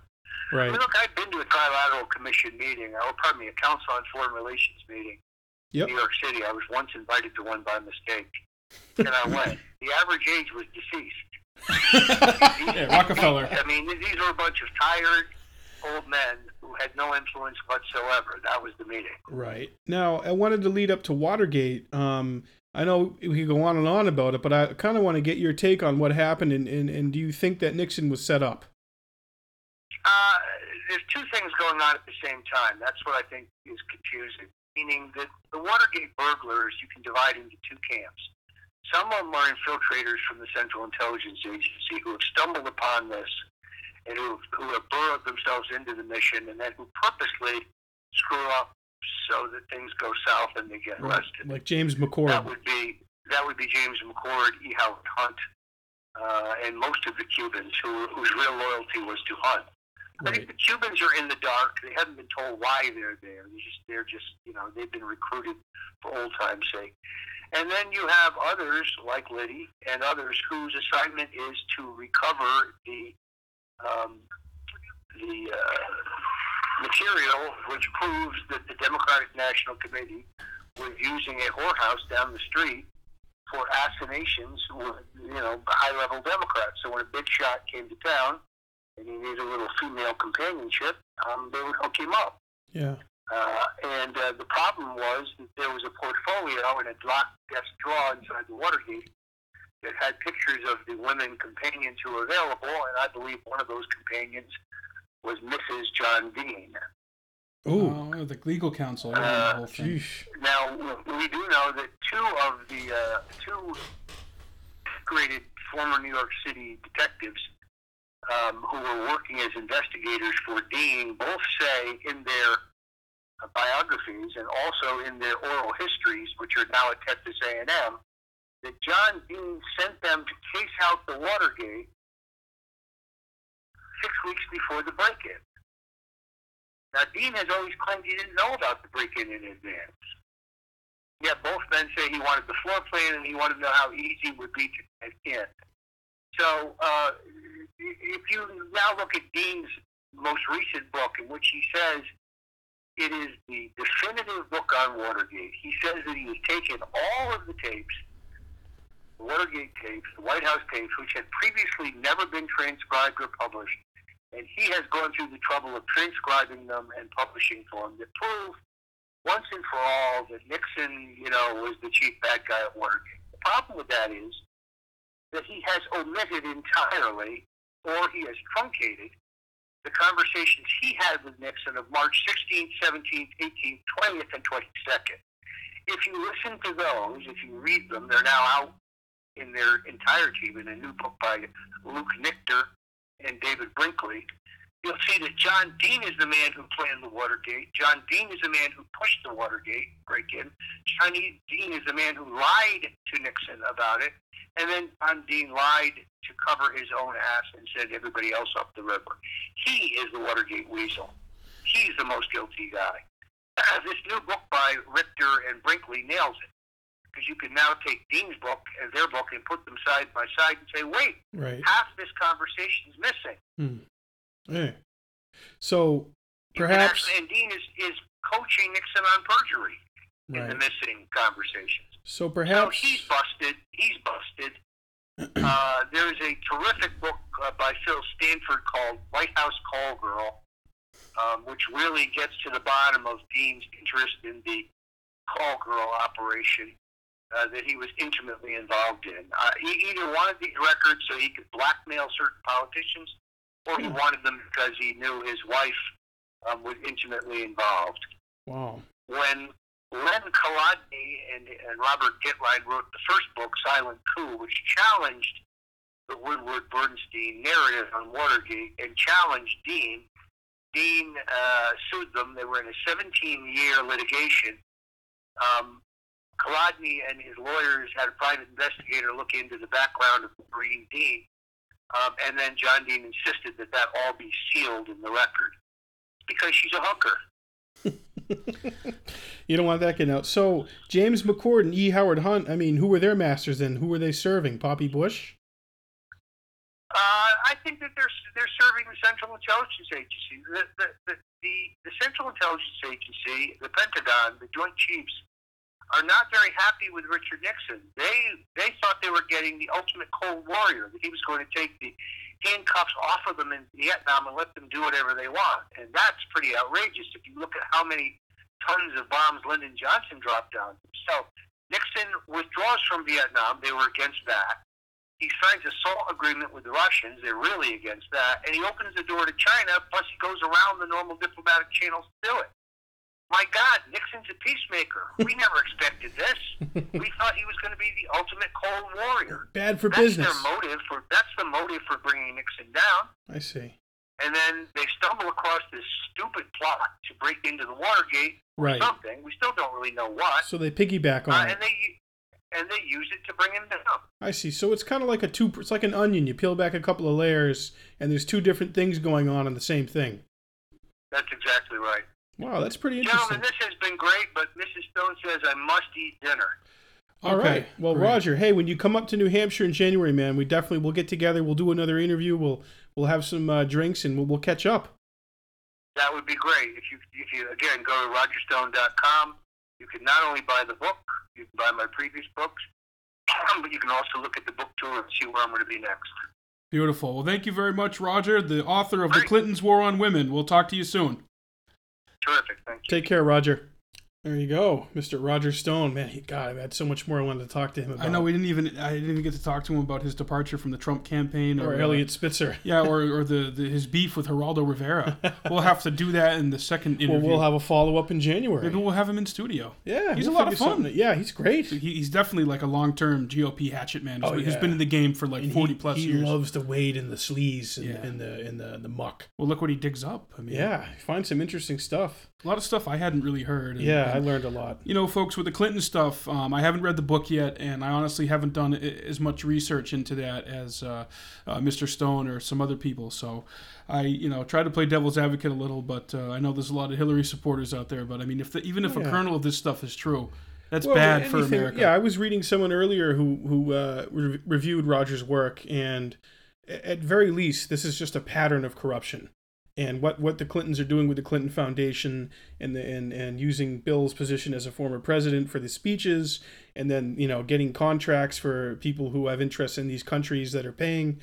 I right. mean, look, I've been to a trilateral commission meeting, or pardon me, a council on foreign relations meeting Yep. in New York City. I was once invited to one by mistake, and I went. The average age was deceased. Yeah, Rockefeller. I mean, these were a bunch of tired old men who had no influence whatsoever. That was the meeting. Right. Now, I wanted to lead up to Watergate. Um, I know we could go on and on about it, but I kind of want to get your take on what happened, and, and, and do you think that Nixon was set up? Uh, there's two things going on at the same time. That's what I think is confusing. Meaning that the Watergate burglars you can divide into two camps. Some of them are infiltrators from the Central Intelligence Agency who have stumbled upon this and who, who have burrowed themselves into the mission and then who purposely screw up so that things go south and they get arrested. Like James McCord. That would be that would be James McCord, E. Howard Hunt, uh, and most of the Cubans who, whose real loyalty was to Hunt. I think the Cubans are in the dark. They haven't been told why they're there. They're just, they're just, you know, they've been recruited for old time's sake. And then you have others like Liddy and others whose assignment is to recover the um, the uh, material which proves that the Democratic National Committee was using a whorehouse down the street for assassinations with, you know, high-level Democrats. So when a big shot came to town and he needed a little female companionship, um, they would hook him up. Yeah. Uh, and uh, the problem was that there was a portfolio in a locked desk drawer inside the Watergate that had pictures of the women companions who were available, and I believe one of those companions was Mrs. John Dean. Ooh. Oh, the legal counsel. Uh, the whole thing. Now we do know that two of the uh, two graded former New York City detectives um, who were working as investigators for Dean both say in their biographies and also in their oral histories, which are now at Texas A&M, that John Dean sent them to case out the Watergate six weeks before the break-in. Now, Dean has always claimed he didn't know about the break-in in advance. Yet both men say he wanted the floor plan and he wanted to know how easy it would be to get in. So, uh, if you now look at Dean's most recent book, in which he says it is the definitive book on Watergate, he says that he has taken all of the tapes, the Watergate tapes, the White House tapes, which had previously never been transcribed or published, and he has gone through the trouble of transcribing them and publishing for them that prove once and for all that Nixon, you know, was the chief bad guy at Watergate. The problem with that is that he has omitted entirely, or he has truncated, the conversations he had with Nixon of March 16th, 17th, 18th, 20th, and 22nd. If you listen to those, if you read them, they're now out in their entirety in a new book by Luke Nichter and David Brinkley. You'll see that John Dean is the man who planned the Watergate. John Dean is the man who pushed the Watergate break-in. John Dean is the man who lied to Nixon about it. And then John Dean lied to cover his own ass and send everybody else up the river. He is the Watergate weasel. He's the most guilty guy. this new book by Nichter and Brinkley nails it. Because you can now take Dean's book and their book and put them side by side and say, wait, Right. half this conversation is missing. Hmm. So perhaps and Dean is, is coaching Nixon on perjury in the missing conversations. So So perhaps he's busted. He's busted. Uh, there's a terrific book uh, by Phil Stanford called White House Call Girl, um, which really gets to the bottom of Dean's interest in the call girl operation uh, that he was intimately involved in. Uh, he either wanted these records so he could blackmail certain politicians, or he wanted them because he knew his wife um, was intimately involved wow. when Len Colodny and, and Robert Gettlin wrote the first book, Silent Coup, which challenged the Woodward Bernstein narrative on Watergate and challenged Dean. Dean uh, sued them. They were in a 17 year litigation um, Colodny and his lawyers had a private investigator look into the background of Maureen Dean, um, and then John Dean insisted that that all be sealed in the record because she's a hooker. You don't want that getting out. So James McCord and E. Howard Hunt. I mean, who were their masters and who were they serving? Poppy Bush. Uh, I think that they're they're serving the Central Intelligence Agency. The the, the the the Central Intelligence Agency, the Pentagon, the Joint Chiefs are not very happy with Richard Nixon. They they thought they were getting the ultimate cold warrior, that he was going to take the handcuffs off of them in Vietnam and let them do whatever they want. And that's pretty outrageous if you look at how many tons of bombs Lyndon Johnson dropped down. So Nixon withdraws from Vietnam. They were against that. He signs a SALT agreement with the Russians. They're really against that. And he opens the door to China, plus he goes around the normal diplomatic channels to do it. My God, Nixon's a peacemaker. We never expected this. We thought he was going to be the ultimate Cold Warrior. Bad for That's business. their motive for. That's the motive for bringing Nixon down. I see. And then they stumble across this stupid plot to break into the Watergate Right. something. We still don't really know what. So they piggyback on Uh, it. and they and they use it to bring him down. I see. So it's kind of like a two. It's like an onion. You peel back a couple of layers, and there's two different things going on in the same thing. That's exactly right. Wow, that's pretty interesting. Gentlemen, this has been great, but Mrs. Stone says I must eat dinner. All right. Okay, Well, great. Roger, hey, when you come up to New Hampshire in January, man, we definitely will get together. We'll do another interview. We'll we'll have some uh, drinks and we'll, we'll catch up. That would be great. If you if you again go to rogerstone.com, you can not only buy the book, you can buy my previous books, but you can also look at the book tour and see where I'm going to be next. Beautiful. Well, thank you very much, Roger, the author of The Clintons' War on Women. We'll talk to you soon. Terrific. Thank you. Take care, Roger. There you go, Mr. Roger Stone. Man, he, God, I've had so much more I wanted to talk to him about. I know we didn't even I didn't even get to talk to him about his departure from the Trump campaign or uh, Eliot Spitzer. Yeah, or, or the, the his beef with Geraldo Rivera. we'll have to do that in the second Well, interview. we'll have a follow up in January. Maybe we'll have him in studio. yeah, he's we'll a lot of fun. Yeah, he's great. He, he's definitely like a long term GOP hatchet man. He's, Oh, been- he's yeah. been in the game for like And forty he, plus he years. loves to wade in the sleaze and Yeah. in the in the the muck. well, look what he digs up. I mean, Yeah, find some interesting stuff. A lot of stuff I hadn't really heard. and- Yeah, I learned a lot. you know, folks, with the Clinton stuff, um, I haven't read the book yet, and I honestly haven't done as much research into that as uh, uh, Mr. Stone or some other people. So I, you know, try to play devil's advocate a little, but uh, I know there's a lot of Hillary supporters out there. But I mean, if the, even if Oh, a kernel of this stuff is true, that's Well, bad for America. Yeah, I was reading someone earlier who who uh, re- reviewed Roger's work, and at very least, this is just a pattern of corruption. And what, what the Clintons are doing with the Clinton Foundation, and the and, and using Bill's position as a former president for the speeches, and then you know getting contracts for people who have interests in these countries that are paying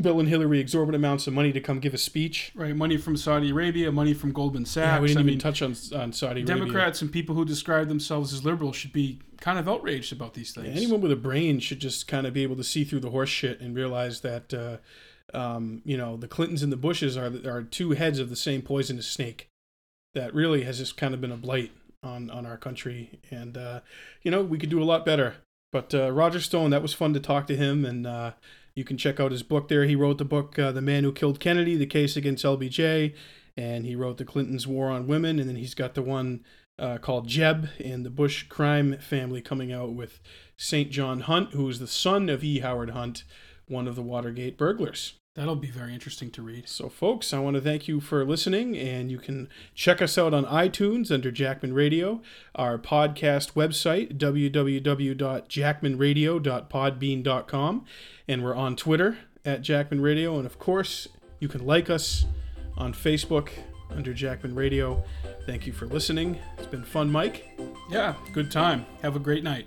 Bill and Hillary exorbitant amounts of money to come give a speech. Right, money from Saudi Arabia, money from Goldman Sachs. Yeah, we didn't I even mean, touch on on Saudi Arabia. Democrats and people who describe themselves as liberals should be kind of outraged about these things. Anyone with a brain should just kind of be able to see through the horse shit and realize that, uh, um, you know, the Clintons and the Bushes are are two heads of the same poisonous snake. That really has just kind of been a blight on on our country, and uh, you know we could do a lot better. But uh, Roger Stone, that was fun to talk to him, and uh, you can check out his book there. He wrote the book uh, "The Man Who Killed Kennedy: The Case Against LBJ," and he wrote the Clintons' War on Women, and then he's got the one uh, called Jeb and the Bush crime family coming out with St. John Hunt, who is the son of E. Howard Hunt, one of the Watergate burglars. That'll be very interesting to read. So, folks, I want to thank you for listening, and you can check us out on iTunes under Jackman Radio, our podcast website, www.jackmanradio.podbean.com, and we're on Twitter at Jackman Radio, and of course, you can like us on Facebook under Jackman Radio. Thank you for listening. It's been fun, Mike. Yeah, good time. Have a great night.